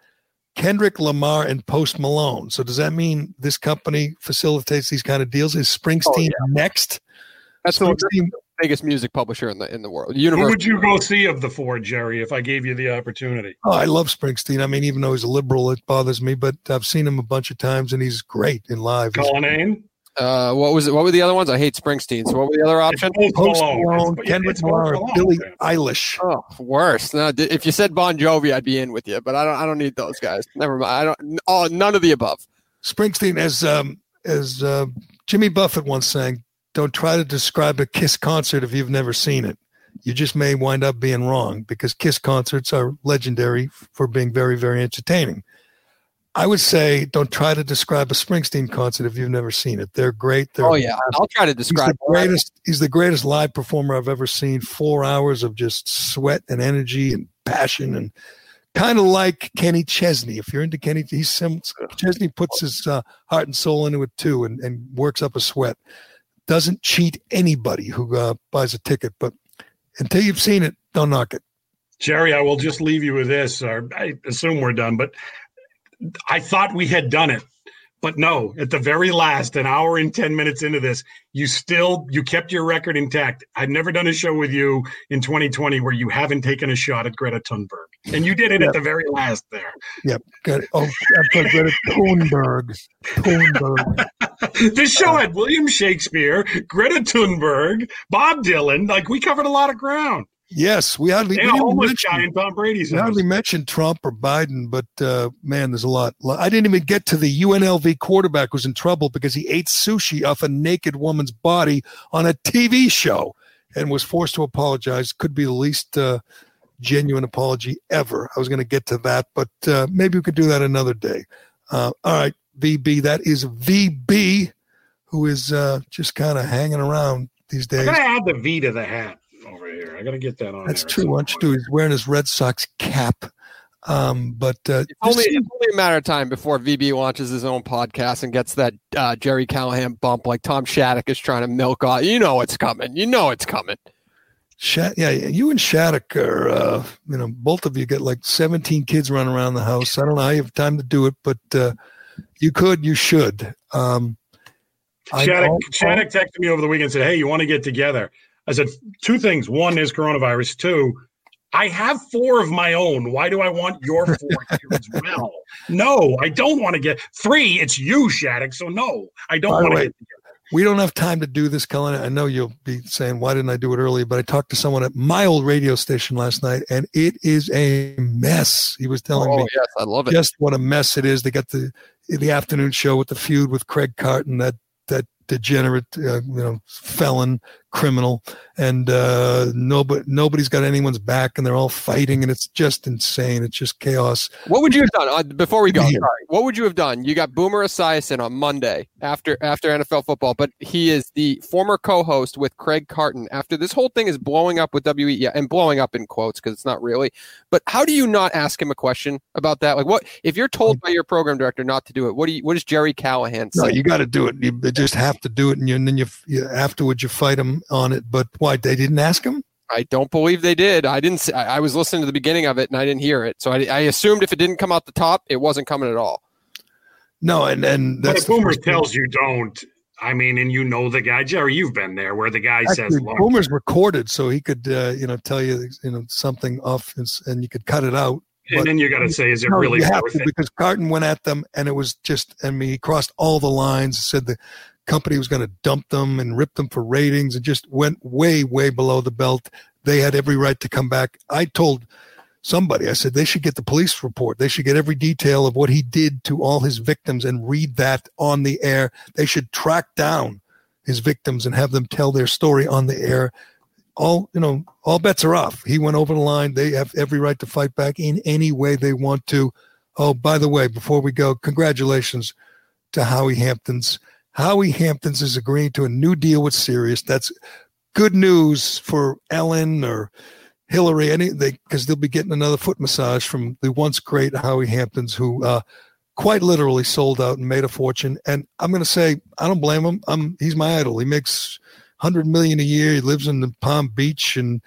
Kendrick Lamar, and Post Malone. So does that mean this company facilitates these kind of deals? Is Springsteen next? That's the, that's the biggest music publisher in the in the world. Who would you go see of the four, Gerry, if I gave you the opportunity? Oh, I love Springsteen. I mean, even though he's a liberal, it bothers me, but I've seen him a bunch of times and he's great in live. He's- Cullinane? Uh, what was it? What were the other ones? I hate Springsteen. So what were the other options? Post Malone, Kendrick Lamar, Billie Eilish. Oh, worse. No, d- if you said Bon Jovi, I'd be in with you, but I don't. I don't need those guys. Never mind. I don't. Oh, none of the above. Springsteen, as um, as uh, Jimmy Buffett once sang, "Don't try to describe a Kiss concert if you've never seen it. You just may wind up being wrong because Kiss concerts are legendary for being very, very entertaining." I would say, don't try to describe a Springsteen concert if you've never seen it. They're great. They're Oh yeah, I'll try to He's describe. the greatest. He's the greatest live performer I've ever seen. Four hours of just sweat and energy and passion, and kind of like Kenny Chesney. If you're into Kenny, he's Chesney puts his uh, heart and soul into it too, and, and works up a sweat. Doesn't cheat anybody who uh, buys a ticket, but until you've seen it, don't knock it. Gerry, I will just leave you with this, or I assume we're done, but I thought we had done it. But no, at the very last, an hour and 10 minutes into this, you still you kept your record intact. I've never done a show with you in 2020 where you haven't taken a shot at Greta Thunberg. And you did it at the very last there. Yep. It. Oh, Greta Thunberg. Thunberg. this show had William Shakespeare, Greta Thunberg, Bob Dylan. Like we covered a lot of ground. Yes, we hardly, we didn't mention- Tom Brady's We hardly mentioned Trump or Biden, but uh, man, there's a lot. I didn't even get to the UNLV quarterback who's in trouble because he ate sushi off a naked woman's body on a TV show. and was forced to apologize. Could be the least uh, genuine apology ever. I was going to get to that, but uh, maybe we could do that another day. Uh, all right, VB. That is VB, who is uh, just kind of hanging around these days. I days. gotta add the V to the hat over here. I gotta get that on. That's there. true. Why don't you do? He's wearing his Red Sox cap. Um, but uh, It's only, it's only a matter of time before VB launches his own podcast and gets that uh, Gerry Callahan bump like Tom Shattuck is trying to milk off. You know it's coming. You know it's coming. Shat, yeah, you and Shattuck are, uh, you know, both of you get like 17 kids running around the house. I don't know how you have time to do it, but uh, you could, you should. Um, I- Shattuck, I'll- Shattuck texted me over the weekend and said, Hey, you want to get together? I said, Two things. One is coronavirus. Two, I have four of my own. Why do I want your four here as well? No, I don't want to get three. It's you, Shattuck. So no, I don't want to get together. we don't have time to do this, Cullen. I know you'll be saying, why didn't I do it earlier? But I talked to someone at my old radio station last night, and it is a mess. He was telling Oh, me yes, I love it. just what a mess it is. They got the the afternoon show with the feud with Craig Carton, that that degenerate, uh, you know, felon, criminal, and uh, nobody nobody's got anyone's back, and they're all fighting, and it's just insane. It's just chaos. What would you have done uh, before we go? Yeah. Sorry, what would you have done? You got Boomer Esiason on Monday after after NFL football, but he is the former co-host with Craig Carton. After this whole thing is blowing up with WE, yeah, and blowing up in quotes because it's not really. But how do you not ask him a question about that? Like, what if you're told by your program director not to do it? What do you? What does Gerry Callahan say? No, you got to do it. You just have to do it, and, you, and then you, you afterwards you fight them on it. But why they didn't ask him? I don't believe they did. I didn't. See, I I was listening to the beginning of it and I didn't hear it, so I, I assumed if it didn't come out the top, it wasn't coming at all. No, and and But that's if the Boomer first thing. tells you don't, I mean, and you know the guy, Gerry, you've been there where the guy says, Actually, Look, Boomer's recorded, so he could uh, you know tell you you know something off, and, and you could cut it out. and then you got to say, is it No, really you have worth to it? because Carton went at them, and it was just. I mean, he crossed all the lines. Said the company was going to dump them and rip them for ratings, and just went way, way below the belt. They had every right to come back. I told somebody, I said they should get the police report. They should get every detail of what he did to all his victims and read that on the air. They should track down his victims and have them tell their story on the air. All you know, all bets are off. He went over the line. They have every right to fight back in any way they want to. Oh, by the way, before we go, congratulations to Howie Hamptons. Howie Hamptons is agreeing to a new deal with Sirius. That's good news for Ellen or Hillary, any they because they'll be getting another foot massage from the once great Howie Hamptons, who uh, quite literally sold out and made a fortune. And I'm going to say I don't blame him. I'm he's my idol. He makes hundred million a year. He lives in the Palm Beach and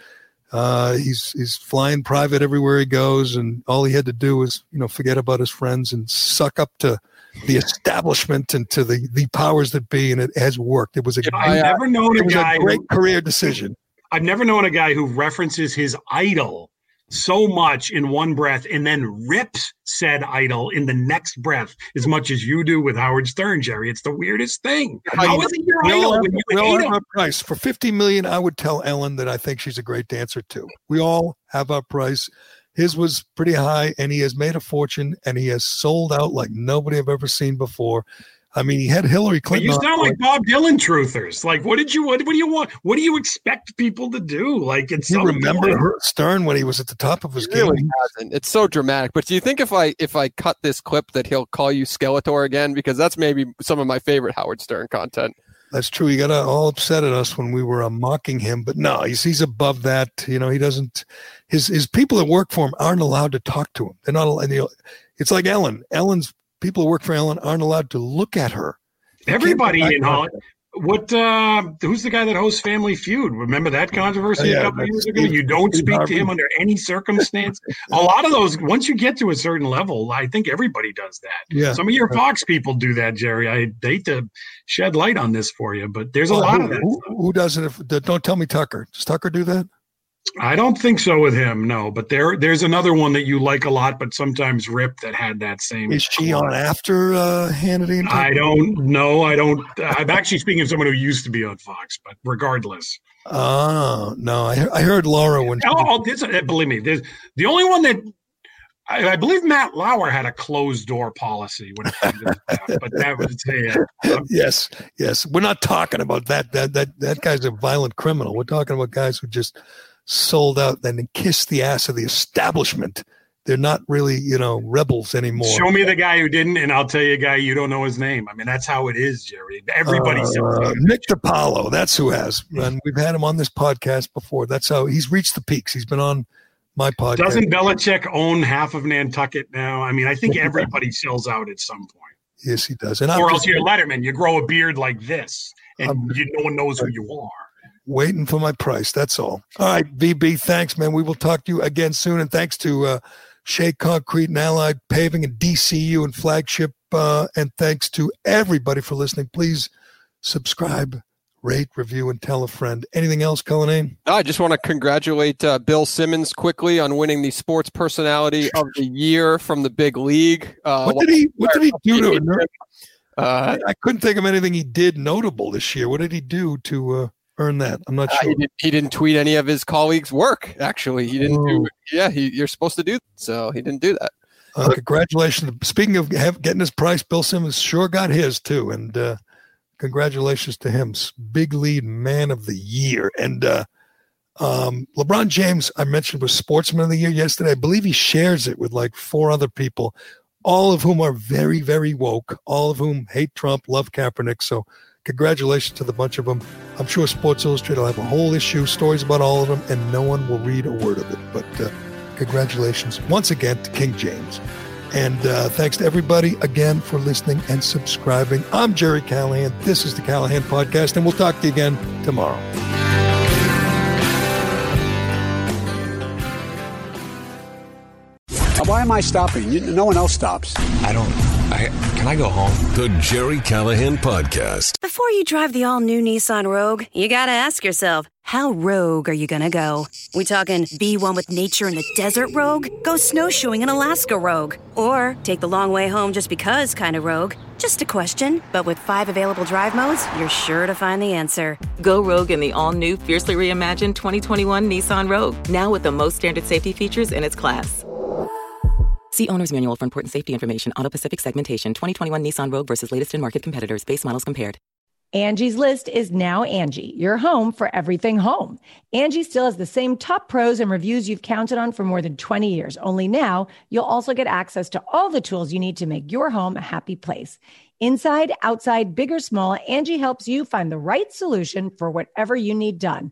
uh, he's he's flying private everywhere he goes. And all he had to do was you know forget about his friends and suck up to the establishment and to the the powers that be. And it has worked. It was a I've never known a guy a great who- career decision. I've never known a guy who references his idol so much in one breath and then rips said idol in the next breath as much as you do with Howard Stern, Gerry. It's the weirdest thing. How is it your We all idol have, when you hate him? price. For 50 million, I would tell Ellen that I think she's a great dancer too. We all have our price. His was pretty high, and he has made a fortune, and he has sold out like nobody I've ever seen before. I mean, he had Hillary Clinton. But Clinton. you on sound point. like Bob Dylan truthers. Like, what did you what, what do you want? What do you expect people to do? Like, it's you remember her, Stern when he was at the top of his It really game. hasn't. It's so dramatic. But do you think if I if I cut this clip that he'll call you Skeletor again? Because that's maybe some of my favorite Howard Stern content. That's true. He got uh, all upset at us when we were uh, mocking him, but no, he's he's above that. You know, he doesn't. His his people that work for him aren't allowed to talk to him. They're not. allowed- it's like Ellen. Ellen's people who work for Ellen aren't allowed to look at her. They Everybody in Hollywood. What? uh Who's the guy that hosts Family Feud? Remember that controversy Yeah, a couple years ago? You don't speak to him under any circumstance. a lot of those, once you get to a certain level, I think everybody does that. Yeah. Some of your Fox people do that, Gerry. I hate to shed light on this for you, but there's a lot who, of that. Who, who does it? If, don't tell me Tucker. Does Tucker do that? I don't think so with him, no. But there, there's another one that you like a lot, but sometimes Rip that had that same. Is she on after uh, Hannity? And I don't know. I don't. I'm actually speaking of someone who used to be on Fox, but regardless. Oh no, I, I heard Laura when. Oh, this, uh, believe me, there's the only one that I, I, believe Matt Lauer had a closed door policy when it came to that, but that was yeah. yes, yes. We're not talking about that. That that that guy's a violent criminal. We're talking about guys who just sold out and kiss the ass of the establishment. They're not really, you know, rebels anymore. Show me the guy who didn't, and I'll tell you a guy you don't know his name. I mean, that's how it is, Gerry. Everybody's uh, Nick DiPaolo. That's who has, and we've had him on this podcast before. That's how he's reached the peaks. He's been on my podcast. Doesn't Belichick own half of Nantucket now? I mean, I think everybody sells out at some point. Yes, he does. And or I'm else you're Letterman. You grow a beard like this, and you, no one knows who you are. Waiting for my price. That's all. All right, VB. Thanks, man. We will talk to you again soon. And thanks to uh, Shea Concrete and Allied Paving and DCU and Flagship. Uh, and thanks to everybody for listening. Please subscribe rate, review, and tell a friend. Anything else, Cullinane? I just want to congratulate uh, Bill Simmons quickly on winning the Sports Personality of the Year from the Big Lead. Uh, what did he What did he do to it? Uh, I couldn't think of anything he did notable this year. What did he do to uh, earn that? I'm not uh, sure. He, did, he, didn't tweet any of his colleagues' work. Actually, he didn't do. Yeah, he, you're supposed to do so. He didn't do that. Uh, congratulations! Speaking of have, getting his price, Bill Simmons sure got his too, and congratulations to him, big lead man of the year. And uh, um, LeBron James, I mentioned, was sportsman of the year yesterday. I believe he shares it with like four other people, all of whom are very, very woke, all of whom hate Trump, love Kaepernick. So congratulations to the bunch of them. I'm sure Sports Illustrated will have a whole issue, stories about all of them, and no one will read a word of it. But uh, congratulations once again to King James. And uh, thanks to everybody again for listening and subscribing. I'm Gerry Callahan. This is the Callahan Podcast, and we'll talk to you again tomorrow. Why am I stopping? No one else stops. I don't. I can I go home? The Gerry Callahan Podcast. Before you drive the all new Nissan Rogue, you got to ask yourself. How rogue are you gonna go? We talking be one with nature in the desert rogue? Go snowshoeing in Alaska rogue? Or take the long way home just because kind of rogue? Just a question, but with five available drive modes, you're sure to find the answer. Go rogue in the all new, fiercely reimagined 2021 Nissan Rogue, now with the most standard safety features in its class. See owner's manual for important safety information. AutoPacific segmentation 2021 Nissan Rogue versus latest in market competitors. Base models compared. Angie's List is now Angie, your home for everything home. Angie still has the same top pros and reviews you've counted on for more than 20 years. Only now, you'll also get access to all the tools you need to make your home a happy place. Inside, outside, big or small, Angie helps you find the right solution for whatever you need done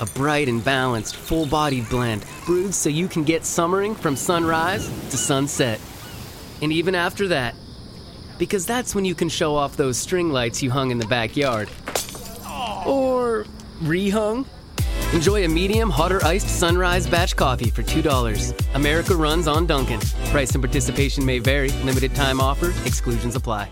A bright and balanced, full bodied blend brewed so you can get summering from sunrise to sunset. And even after that, because that's when you can show off those string lights you hung in the backyard. Or rehung. Enjoy a medium, hotter iced sunrise batch coffee for $2. America runs on Dunkin'. Price and participation may vary. Limited time offer. Exclusions apply.